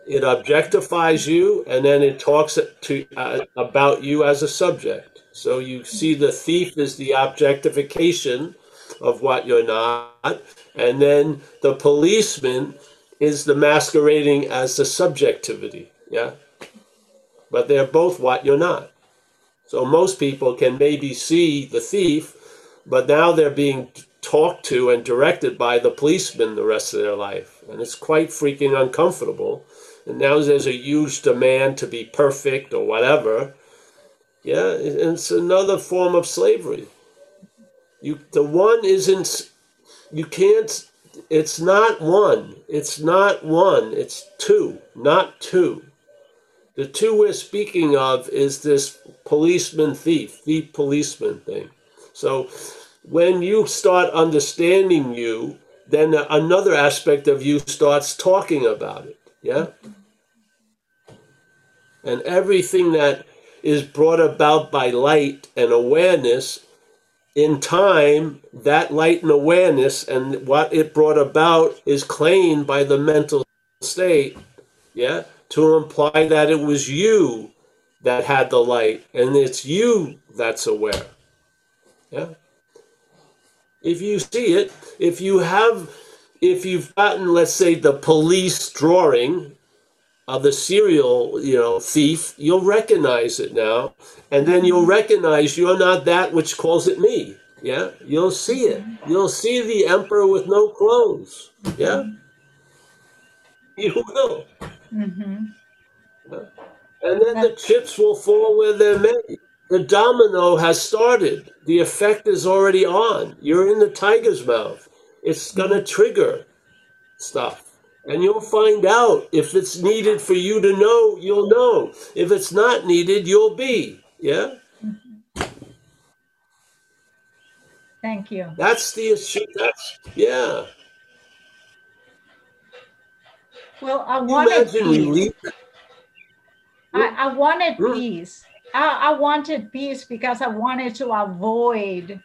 It objectifies you, and then it talks to uh, about you as a subject. So you see the thief is the objectification of what you're not, and then the policeman is the masquerading as the subjectivity. Yeah, but they're both what you're not. So most people can maybe see the thief, but now they're being talked to and directed by the policeman the rest of their life, and it's quite freaking uncomfortable. And now there's a huge demand to be perfect or whatever. Yeah, it's another form of slavery. You, the one isn't. You can't. It's not one. It's not one. It's two. Not two. The two we're speaking of is this policeman thief, thief policeman thing. So when you start understanding you, then another aspect of you starts talking about it. Yeah? And everything that is brought about by light and awareness, in time, that light and awareness and what it brought about is claimed by the mental state, yeah, to imply that it was you that had the light and it's you that's aware. Yeah. If you see it, if you have, if you've gotten, let's say, the police drawing of the serial, you know, thief, you'll recognize it now, and then you'll recognize you're not that which calls it me. Yeah, you'll see it. You'll see the emperor with no clothes. Yeah, you will, hmm and then the chips will fall where they're made. The domino has started. The effect is already on. You're in the tiger's mouth. It's gonna trigger stuff. And you'll find out if it's needed for you to know, you'll know. If it's not needed, you'll be. Yeah? Thank you. That's the issue. That's, yeah. Well, I wanted peace. I, I wanted Mm. peace. I, I wanted peace because I wanted to avoid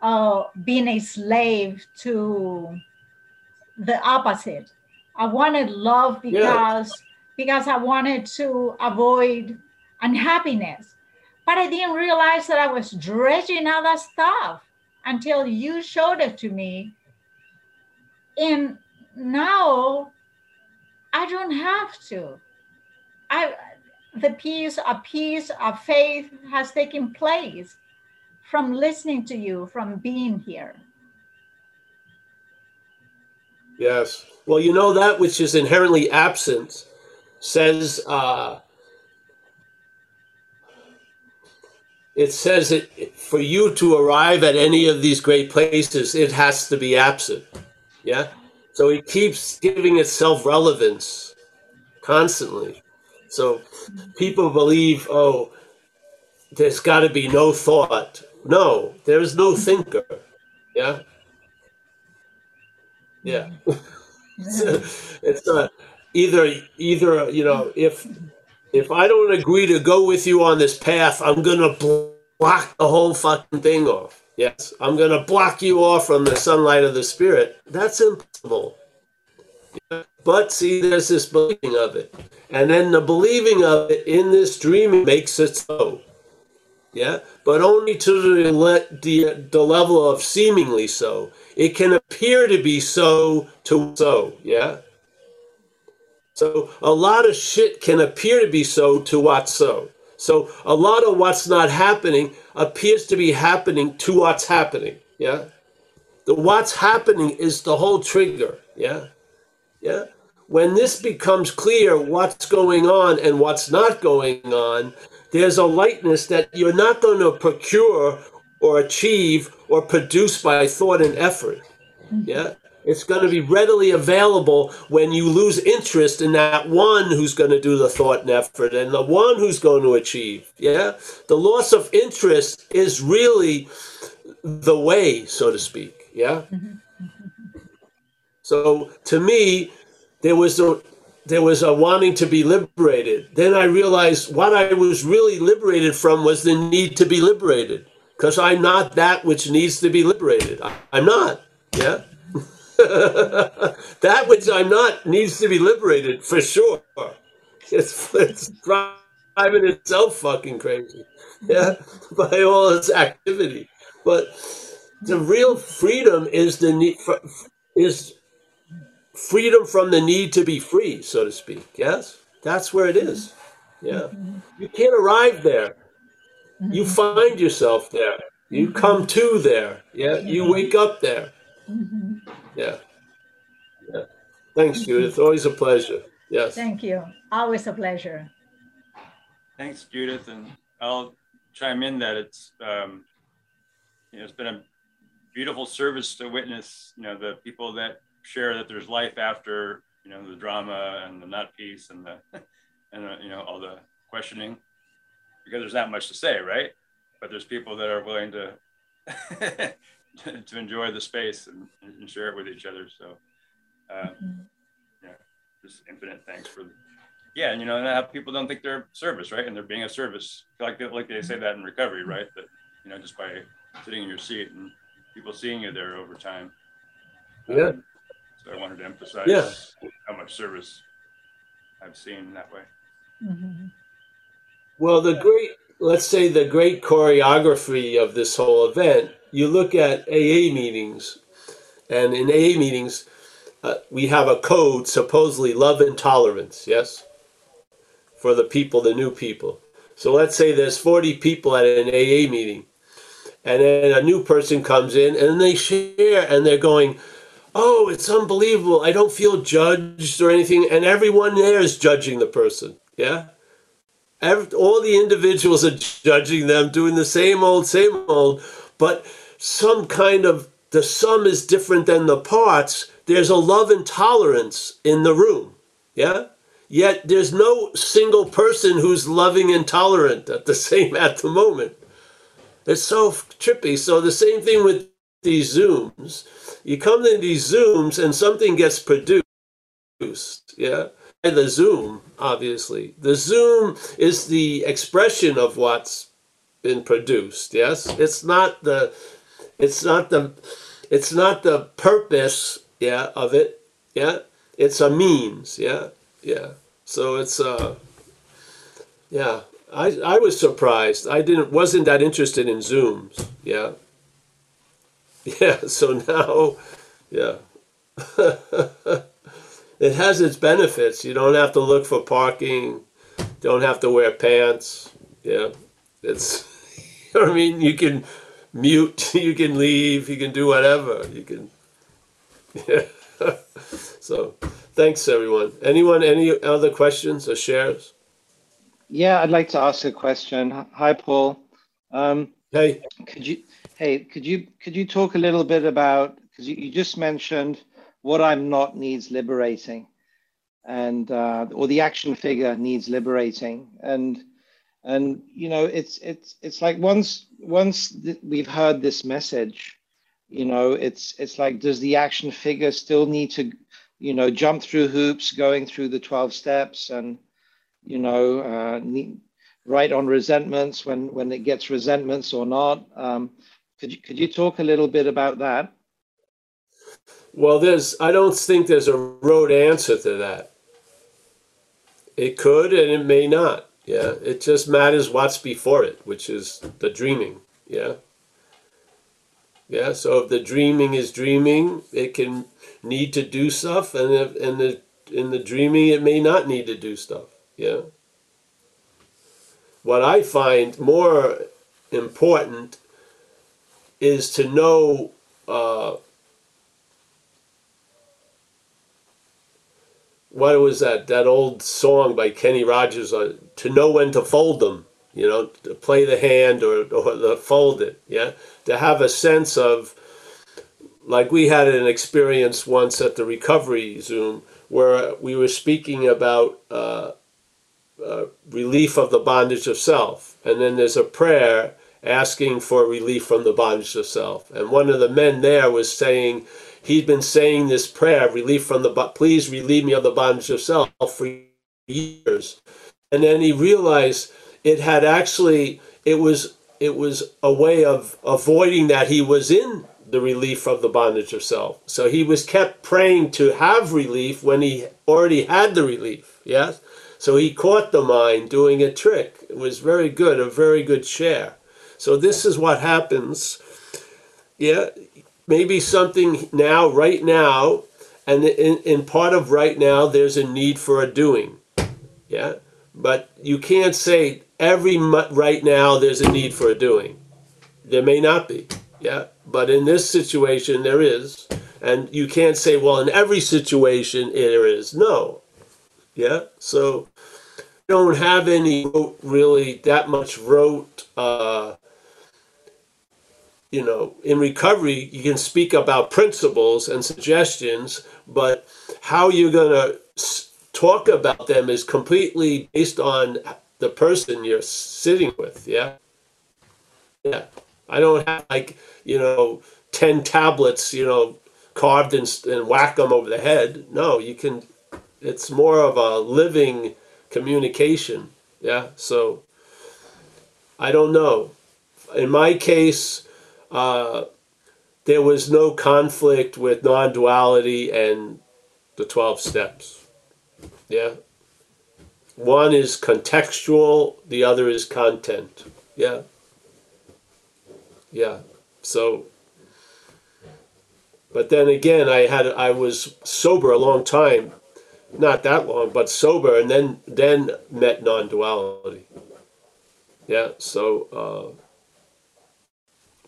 uh, being a slave to the opposite. I wanted love Yeah. because because I wanted to avoid unhappiness. But I didn't realize that I was dredging all that stuff until you showed it to me. And now I don't have to. I the peace, a peace, a faith has taken place from listening to you, from being here. Yes. Well, you know that which is inherently absent says uh, it says it for you to arrive at any of these great places, it has to be absent. Yeah. So it keeps giving itself relevance constantly. So people believe, oh, there's got to be no thought. No, there's no thinker. Yeah. Yeah. it's, it's uh, either either you know if if I don't agree to go with you on this path, I'm gonna block the whole fucking thing off. Yes, I'm gonna block you off from the sunlight of the spirit. That's impossible. But see, there's this believing of it, and then the believing of it in this dream makes it so. Yeah, but only to the, the the level of seemingly so. It can appear to be so to so. Yeah. So a lot of shit can appear to be so to what's so. So a lot of what's not happening appears to be happening to what's happening. Yeah. The what's happening is the whole trigger. Yeah. Yeah. When this becomes clear what's going on and what's not going on, there's a lightness that you're not going to procure or achieve or produce by thought and effort. Mm-hmm. Yeah. It's going to be readily available when you lose interest in that one who's going to do the thought and effort and the one who's going to achieve. Yeah. The loss of interest is really the way, so to speak. Yeah. Mm-hmm. So to me, there was a there was a wanting to be liberated. Then I realized what I was really liberated from was the need to be liberated. Because I'm not that which needs to be liberated. I'm not. Yeah. that which I'm not needs to be liberated for sure. It's, it's driving itself fucking crazy. Yeah. By all its activity. But the real freedom is the need for, is freedom from the need to be free, so to speak. Yes, that's where it is. Yeah, you can't arrive there. You find yourself there. You come to there. Yeah, you wake up there. Yeah. Yeah. Thanks, Judith. Always a pleasure. Yes. Thank you. Always a pleasure. Thanks, Judith, and I'll chime in that it's um, you know it's been a beautiful service to witness you know the people that share that there's life after you know the drama and the nut piece and the and uh, you know all the questioning. Because there's not much to say right? But there's people that are willing to to enjoy the space and, and, share it with each other. So um, yeah just infinite thanks for yeah and you know and how people don't think they're service right? And they're being a service. Like like they say that in recovery right? That you know just by sitting in your seat and people seeing you there over time. Yeah. So I wanted to emphasize Yeah. how much service I've seen that way. Mhm. Well, the great, let's say the great choreography of this whole event, you look at AA meetings, and in AA meetings, uh, we have a code, supposedly love and tolerance, yes? For the people, the new people. So let's say there's 40 people at an AA meeting, and then a new person comes in and they share and they're going, Oh, it's unbelievable. I don't feel judged or anything. And everyone there is judging the person. Yeah? Every, all the individuals are judging them, doing the same old, same old, but some kind of the sum is different than the parts. There's a love and tolerance in the room. Yeah? Yet there's no single person who's loving and tolerant at the same at the moment. It's so trippy. So the same thing with these Zooms. You come to these Zooms and something gets produced. Yeah. And the Zoom, obviously. The Zoom is the expression of what's been produced. Yes. It's not the it's not the it's not the purpose, yeah, of it. Yeah. It's a means, yeah. Yeah. So it's uh yeah. I I was surprised. I didn't wasn't that interested in Zooms. Yeah. Yeah, so now, yeah. it has its benefits. You don't have to look for parking, don't have to wear pants. Yeah. It's, you know what I mean? You can mute, you can leave, you can do whatever. You can, yeah. so thanks, everyone. Anyone, any other questions or shares? Yeah, I'd like to ask a question. Hi, Paul. Um, Hey, could you, hey, could you could you talk a little bit about because you, you just mentioned what I'm not needs liberating, and uh, or the action figure needs liberating, and and you know it's it's it's like once once th- we've heard this message, you know it's it's like does the action figure still need to you know jump through hoops, going through the twelve steps, and you know uh, need, write on resentments when when it gets resentments or not. Um, could you could you talk a little bit about that? Well, there's I don't think there's a road answer to that. It could and it may not. Yeah, it just matters what's before it, which is the dreaming. Yeah. Yeah, so if the dreaming is dreaming, it can need to do stuff, and if in the in the dreaming, it may not need to do stuff. Yeah. What I find more important is to know uh, what was that that old song by Kenny Rogers uh, to know when to fold them you know to play the hand or, or to fold it yeah? To have a sense of like we had an experience once at the recovery zoom where we were speaking about uh, uh, relief of the bondage of self. And then there's a prayer asking for relief from the bondage of self and one of the men there was saying he'd been saying this prayer, of relief from the, please relieve me of the bondage of self for years. And then he realized it had actually, it was, it was a way of avoiding that he was in the relief of the bondage of self. So he was kept praying to have relief when he already had the relief. Yes. So he caught the mind doing a trick. It was very good, a very good share. So this is what happens. Yeah, maybe something now, right now, and in, in part of right now, there's a need for a doing. Yeah? But you can't say every right now there's a need for a doing. There may not be. Yeah? But in this situation, there is. And you can't say, well, in every situation, there is. No. Yeah? So, don't have any really that much rote uh, you know, in recovery, you can speak about principles and suggestions, but how you're going to talk about them is completely based on the person you're sitting with. Yeah. Yeah. I don't have like, you know, 10 tablets, you know, carved and, and whack them over the head. No, you can, it's more of a living communication. Yeah. So I don't know. In my case, uh, there was no conflict with non duality and the 12 steps. Yeah. One is contextual, the other is content. Yeah. Yeah. So, but then again, I had I was sober a long time, not that long, but sober, and then then met non-duality. Yeah. So. Uh,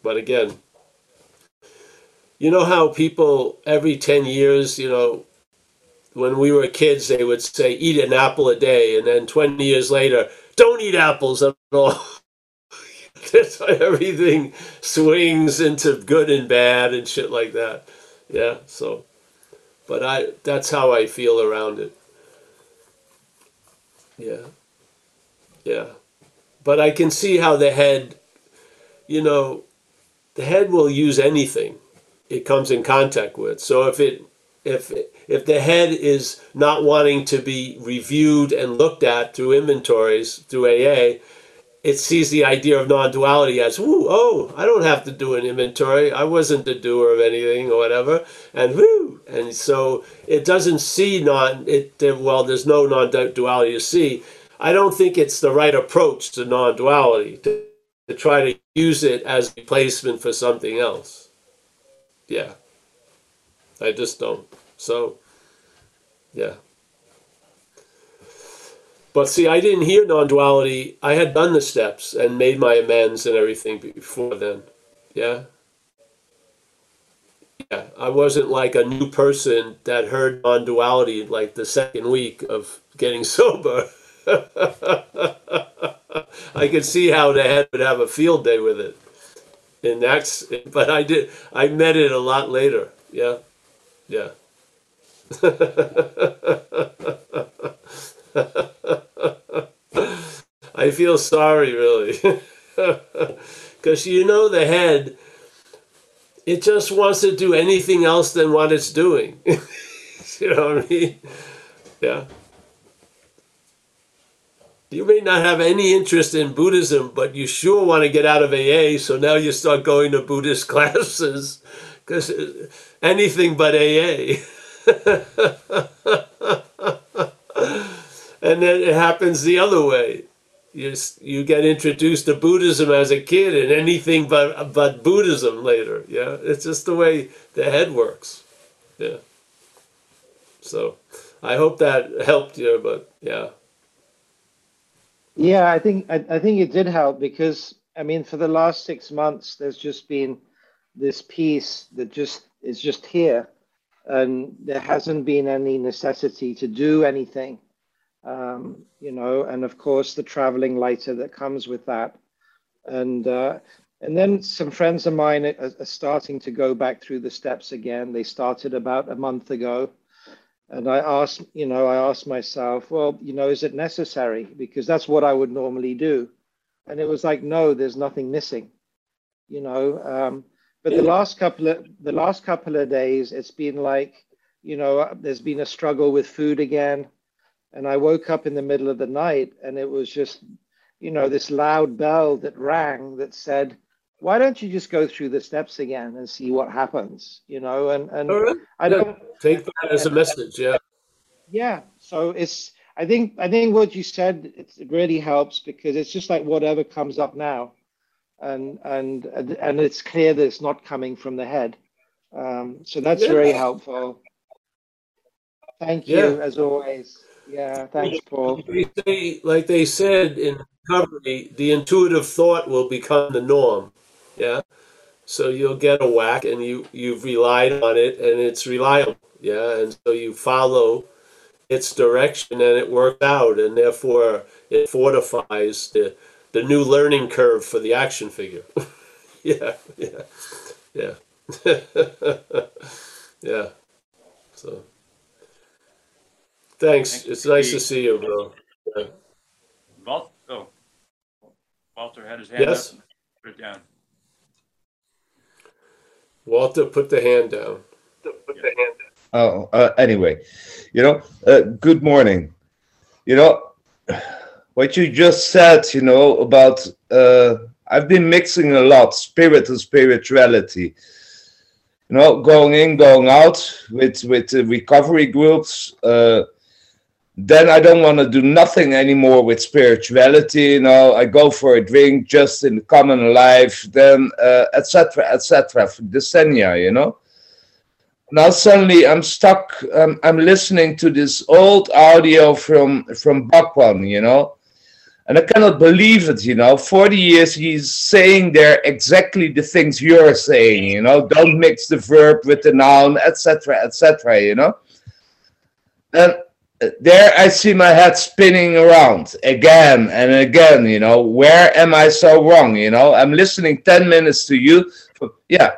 but again, you know how people every 10 years, you know, when we were kids, they would say, eat an apple a day. And then 20 years later, don't eat apples at all. Everything swings into good and bad and shit like that. Yeah, so, but I, that's how I feel around it. Yeah. Yeah. But I can see how the head, you know, the head will use anything it comes in contact with. So if it if if the head is not wanting to be reviewed and looked at through inventories through AA, it sees the idea of non-duality as, "Ooh, oh, I don't have to do an inventory. I wasn't the doer of anything or whatever." And whoo, and so it doesn't see non it well. There's no non-duality to see. I don't think it's the right approach to non-duality. To, to try to use it as replacement for something else. Yeah. I just don't. So, yeah. But see, I didn't hear non duality. I had done the steps and made my amends and everything before then. Yeah. Yeah. I wasn't like a new person that heard non duality like the second week of getting sober. I could see how the head would have a field day with it. And that's, but I did, I met it a lot later. Yeah. Yeah. I feel sorry, really. Because you know the head, it just wants to do anything else than what it's doing. you know what I mean? Yeah. You may not have any interest in Buddhism, but you sure want to get out of AA, so now you start going to Buddhist classes because uh, anything but AA. and then it happens the other way. You, you get introduced to Buddhism as a kid and anything but, but Buddhism later. Yeah, it's just the way the head works. Yeah. So I hope that helped you, but yeah. Yeah, I think I, I think it did help because I mean for the last six months there's just been this peace that just is just here. And there hasn't been any necessity to do anything um, you know and of course the traveling lighter that comes with that. And uh, and then some friends of mine are, are starting to go back through the steps again. They started about a month ago and I asked, you know, I asked myself, well, you know, is it necessary? Because that's what I would normally do. And it was like, no, there's nothing missing, you know. Um, but the last couple of the last couple of days, it's been like, you know, there's been a struggle with food again. And I woke up in the middle of the night and it was just, you know, this loud bell that rang that said, why don't you just go through the steps again and see what happens you know? And and right. i don't take that as a message yeah. Yeah. So it's i think i think what you said it really helps because it's just like whatever comes up now. And and and it's clear that it's not coming from the head. Um, so that's yeah. very helpful. Thank you yeah. as always. Yeah thanks paul. like they, like they said in recovery the intuitive thought will become the norm yeah. So you'll get a whack and you, you've relied on it and it's reliable. Yeah. And so you follow its direction and it works out and therefore it fortifies the, the new learning curve for the action figure. yeah. Yeah. Yeah. yeah. So thanks. Thank it's nice to see you, bro. Yeah. Walter, oh. Walter had his hand yes? up. Put it down. Walter, put the hand down. Put the hand down. Oh, uh, anyway, you know, uh, good morning. You know, what you just said, you know, about uh, I've been mixing a lot spirit and spirituality. You know, going in, going out with with recovery groups. Uh, then I don't want to do nothing anymore with spirituality. You know, I go for a drink just in the common life, then etc. Uh, etc. Et for decennia, you know. Now suddenly I'm stuck. Um, I'm listening to this old audio from from Bhagwan, you know, and I cannot believe it. You know, forty years he's saying there exactly the things you're saying. You know, don't mix the verb with the noun, etc. etc. you know, and there I see my head spinning around again and again, you know, where am I so wrong? You know, I'm listening 10 minutes to you. Yeah,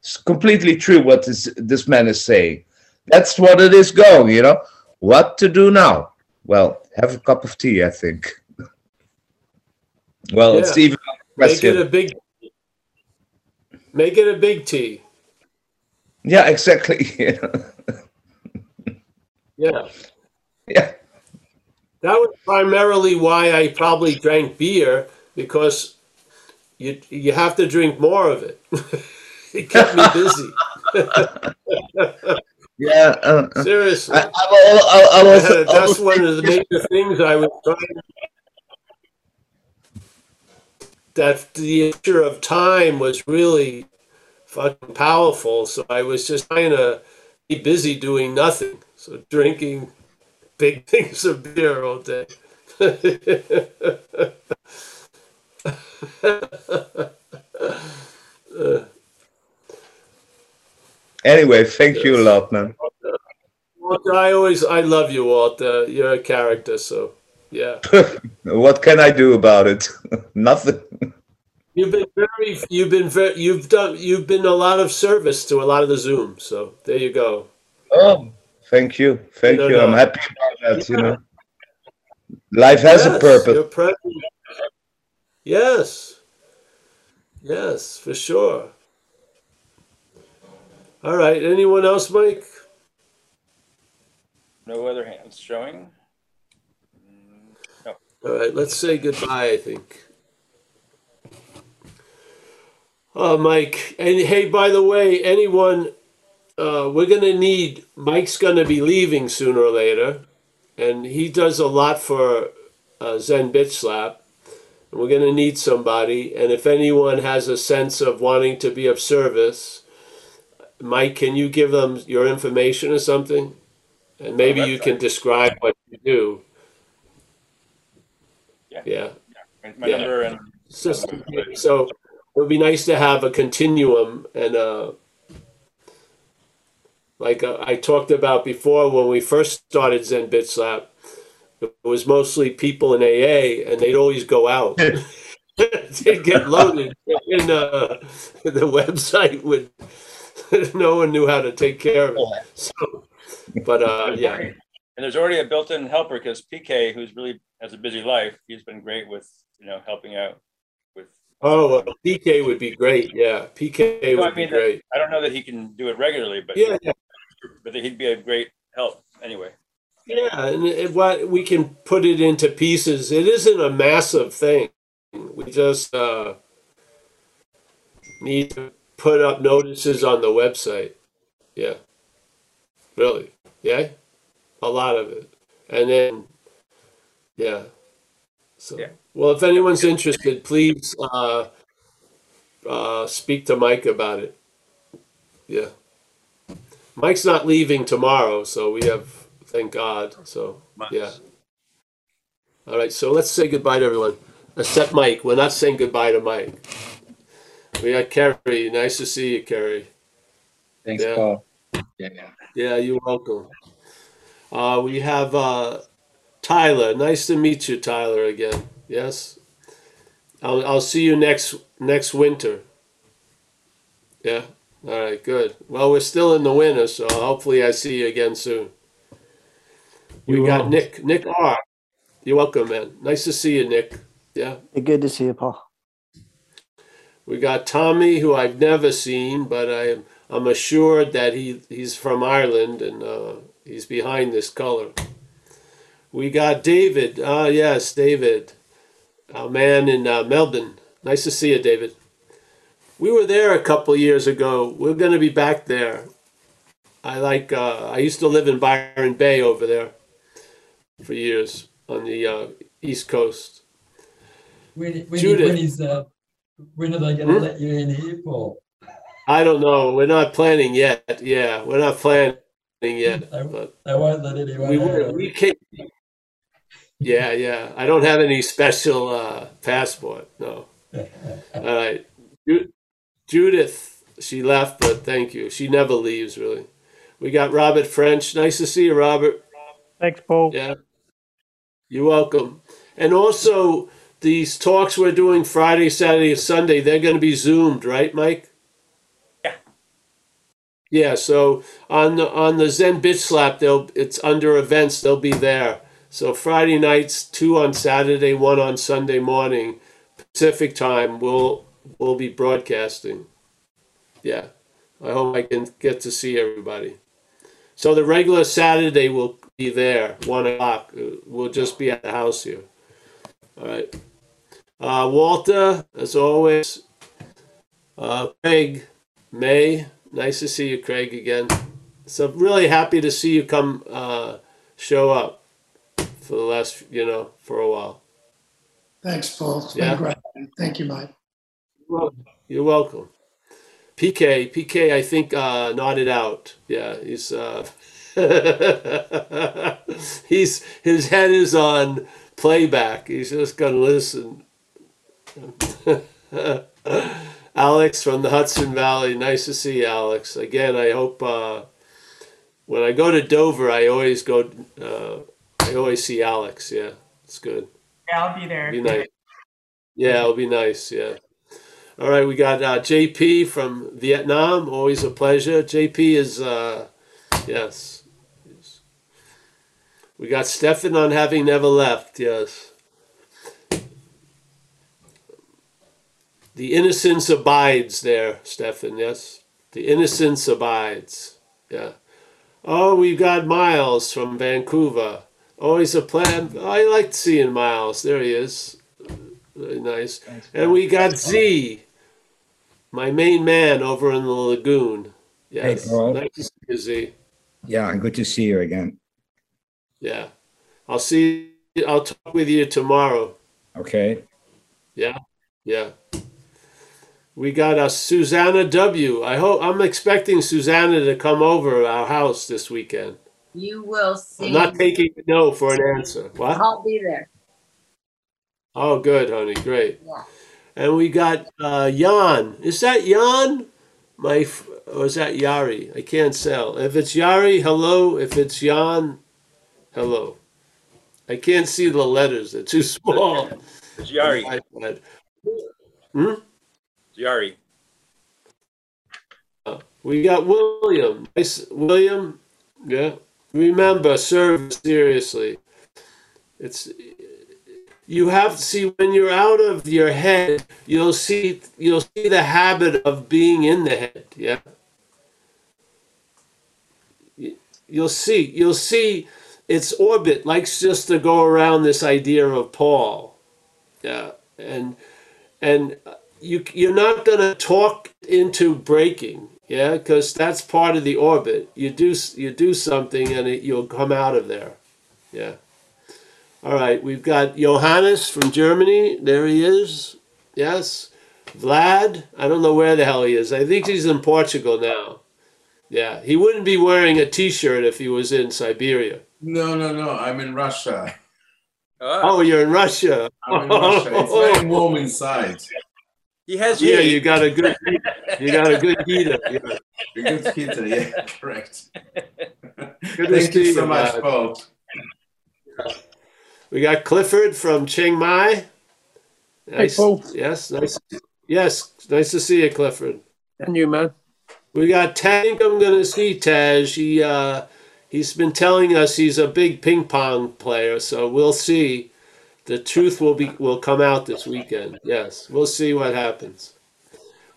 it's completely true what this, this man is saying. That's what it is going, you know. What to do now? Well, have a cup of tea, I think. Well, yeah. it's even make it a big make it a big tea. Yeah, exactly. yeah. Yeah. That was primarily why I probably drank beer because you you have to drink more of it. it kept me busy. yeah, uh, uh seriously. I, I, I, was, That's one of the major things I was trying. That the issue of time was really fucking powerful. So I was just trying to be busy doing nothing. So drinking big things of beer all day. anyway, thank you a lot, man. Walter, I always I love you, Walter. You're a character, so yeah. what can I do about it? Nothing. You've been very, you've been very, you've done, you've been a lot of service to a lot of the Zoom. So there you go. Oh, Thank you. Thank No, you. no. I'm happy about that, you know. Life has a purpose. your presence. Yes. Yes, for sure. All right. Anyone else, Mike? No other hands showing. No. All right, let's say goodbye, I think. Uh, Mike, and hey, by the way, anyone, uh, we're going to need, Mike's going to be leaving sooner or later, and he does a lot for uh, Zen Bitch Slap. And we're going to need somebody, and if anyone has a sense of wanting to be of service, Mike, can you give them your information or something? And maybe you can describe what you do. Yeah. Yeah. My, my Yeah. number and So, so it would be nice to have a continuum and uh, like uh, I talked about before when we first started Zen Bitch Slap, it was mostly people in AA and they'd always go out. they'd get loaded and uh, the website would no one knew how to take care of it. So, but uh, yeah, And there's already a built-in helper because PK, who's really has a busy life, he's been great with you know helping out with. oh, well, PK would be great. Yeah, PK No, I would be mean that- great. I don't know that he can do it regularly, but Yeah, yeah. But he'd be a great help anyway. Yeah, and it, what we can put it into pieces. It isn't a massive thing. We just uh, need to put up notices on the website. Yeah, really. Yeah, a lot of it, and then yeah. So Yeah. well, if anyone's interested, please uh, uh, speak to Mike about it. Yeah. Mike's not leaving tomorrow, so we have, thank God. So, yeah. All right, so let's say goodbye to everyone, except Mike. We're not saying goodbye to Mike. We got Kerry. Nice to see you, Kerry. Thanks, Yeah. Paul. Yeah, yeah. Yeah, you're welcome. Uh, we have uh, Tyler. Nice to meet you, Tyler, again. Yes. I'll, I'll see you next next winter. Yeah. All right. Good. Well, we're still in the winter, so hopefully I see you again soon. We You got will. Nick. Nick R. You're welcome, man. Nice to see you, Nick. Yeah. Good to see you, Paul. We got Tommy, who I've never seen, but I'm I'm assured that he he's from Ireland and uh, he's behind this color. We got David. Ah, yes, David, a man in uh, Melbourne. Nice to see you, David. We were there a couple years ago. We're going to be back there. I like. Uh, I used to live in Byron Bay over there for years on the uh, East Coast. When, when, Judith. when is uh, when are they going to Hmm? let you in here, Paul? I don't know. We're not planning yet. Yeah, we're not planning yet. But They won't let anyone we were. We came. Yeah, yeah. I don't have any special uh, passport. No. All right. Ju- Judith, she left, but thank you. She never leaves, really. We got Robert French. Nice to see you, Robert. Thanks, Paul. Yeah. You're welcome. And also, these talks we're doing Friday, Saturday, and Sunday, they're going to be Zoomed, right, Mike? Yeah. Yeah, so on the on the Zen Bitch Slap, they'll it's under events, they'll be there. So Friday nights, two on Saturday, one on Sunday morning, Pacific time, we'll we'll be broadcasting. Yeah. I hope I can get to see everybody. So the regular Saturday will be there, one o'clock. We'll just be at the house here. All right. Uh, Walter, as always. Uh, Craig, May, nice to see you, Craig, again. So really happy to see you come uh, show up for the last, you know, for a while. Thanks, Paul. Yeah. great. Thank you, Mike. Well, you're welcome. PK, PK, I think uh, nodded out. Yeah, he's uh, he's his head is on playback. He's just gonna listen. Alex from the Hudson Valley, nice to see you, Alex. Again, I hope uh, when I go to Dover, I always go. Uh, I always see Alex. Yeah, it's good. Yeah, I'll be there. Be nice. Yeah, it'll be nice. Yeah. All right, we got uh, JP from Vietnam. Always a pleasure. JP is, uh, yes, We got Stefan on having never left. Yes. The innocence abides there, Stefan. Yes. The innocence abides. Yeah. Oh, we've got Miles from Vancouver. Always a plan. I liked seeing Miles. There he is. Very nice. And we got Z, my main man over in the lagoon. Yes. Paul. Nice to see you, Z. Yeah, good to see you again. Yeah. I'll see you, I'll talk with you tomorrow. Okay. Yeah. Yeah. We got a Susanna W. I hope I'm expecting Susanna to come over our house this weekend. You will see. I'm not taking a no for an answer. What? I'll be there. Oh, good, honey. Great. Yeah. And we got uh, Jan. Is that Jan? My, or is that Yari? I can't tell. If it's Yari, hello. If it's Jan, hello. I can't see the letters. They're too small. It's Yari. on the iPad. Hmm? Yari. We got William. Nice, William. Yeah. Remember, serve seriously. It's you have to see when you're out of your head. You'll see you'll see the habit of being in the head. Yeah. You'll see you'll see its orbit likes just to go around this idea of Paul. Yeah, and and uh, you you're not going to talk into breaking yeah because that's part of the orbit you do you do something and it, you'll come out of there yeah all right we've got johannes from germany there he is yes vlad i don't know where the hell he is i think he's in portugal now yeah he wouldn't be wearing a t-shirt if he was in siberia No, no, no. I'm in Russia. Ah. oh you're in russia I'm in Russia. It's very warm inside. He has yeah heat. you got a good you got a good heater yeah. A good heater, yeah, correct. Good to Thank see you so you, much, Vlad. We got Clifford from Chiang Mai. Nice. Paul. Yes, nice. Yes, nice to see you, Clifford. And you, man. We got Tank. I'm gonna see Taj. He uh, he's been telling us he's a big ping pong player, so we'll see. The truth will be will come out this weekend. Yes, we'll see what happens.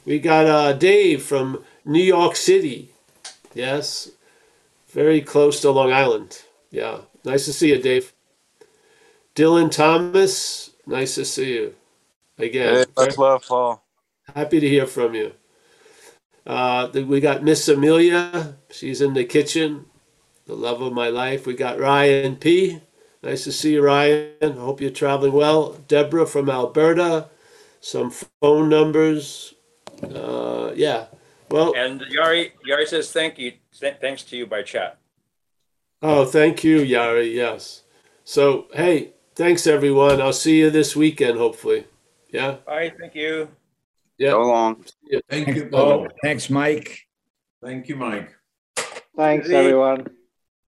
We got uh, Dave from New York City. Yes, very close to Long Island. Yeah, nice to see you, Dave. Dylan Thomas, nice to see you again. Hey, much love, Paul. Happy to hear from you. Uh, we got Miss Amelia. She's in the kitchen. The love of my life. We got Ryan P. Nice to see you, Ryan. Hope you're traveling well. Deborah from Alberta. Some phone numbers. Uh, yeah. Well, And Yari, Yari says thank you, thanks to you by chat. oh, thank you, Yari. Yes. So, hey, thanks, everyone. I'll see you this weekend, hopefully. Yeah. Bye, thank you. Yeah. So long. Thank you, Paul. thanks, Mike. Thank you, Mike. Thanks, Lee. everyone.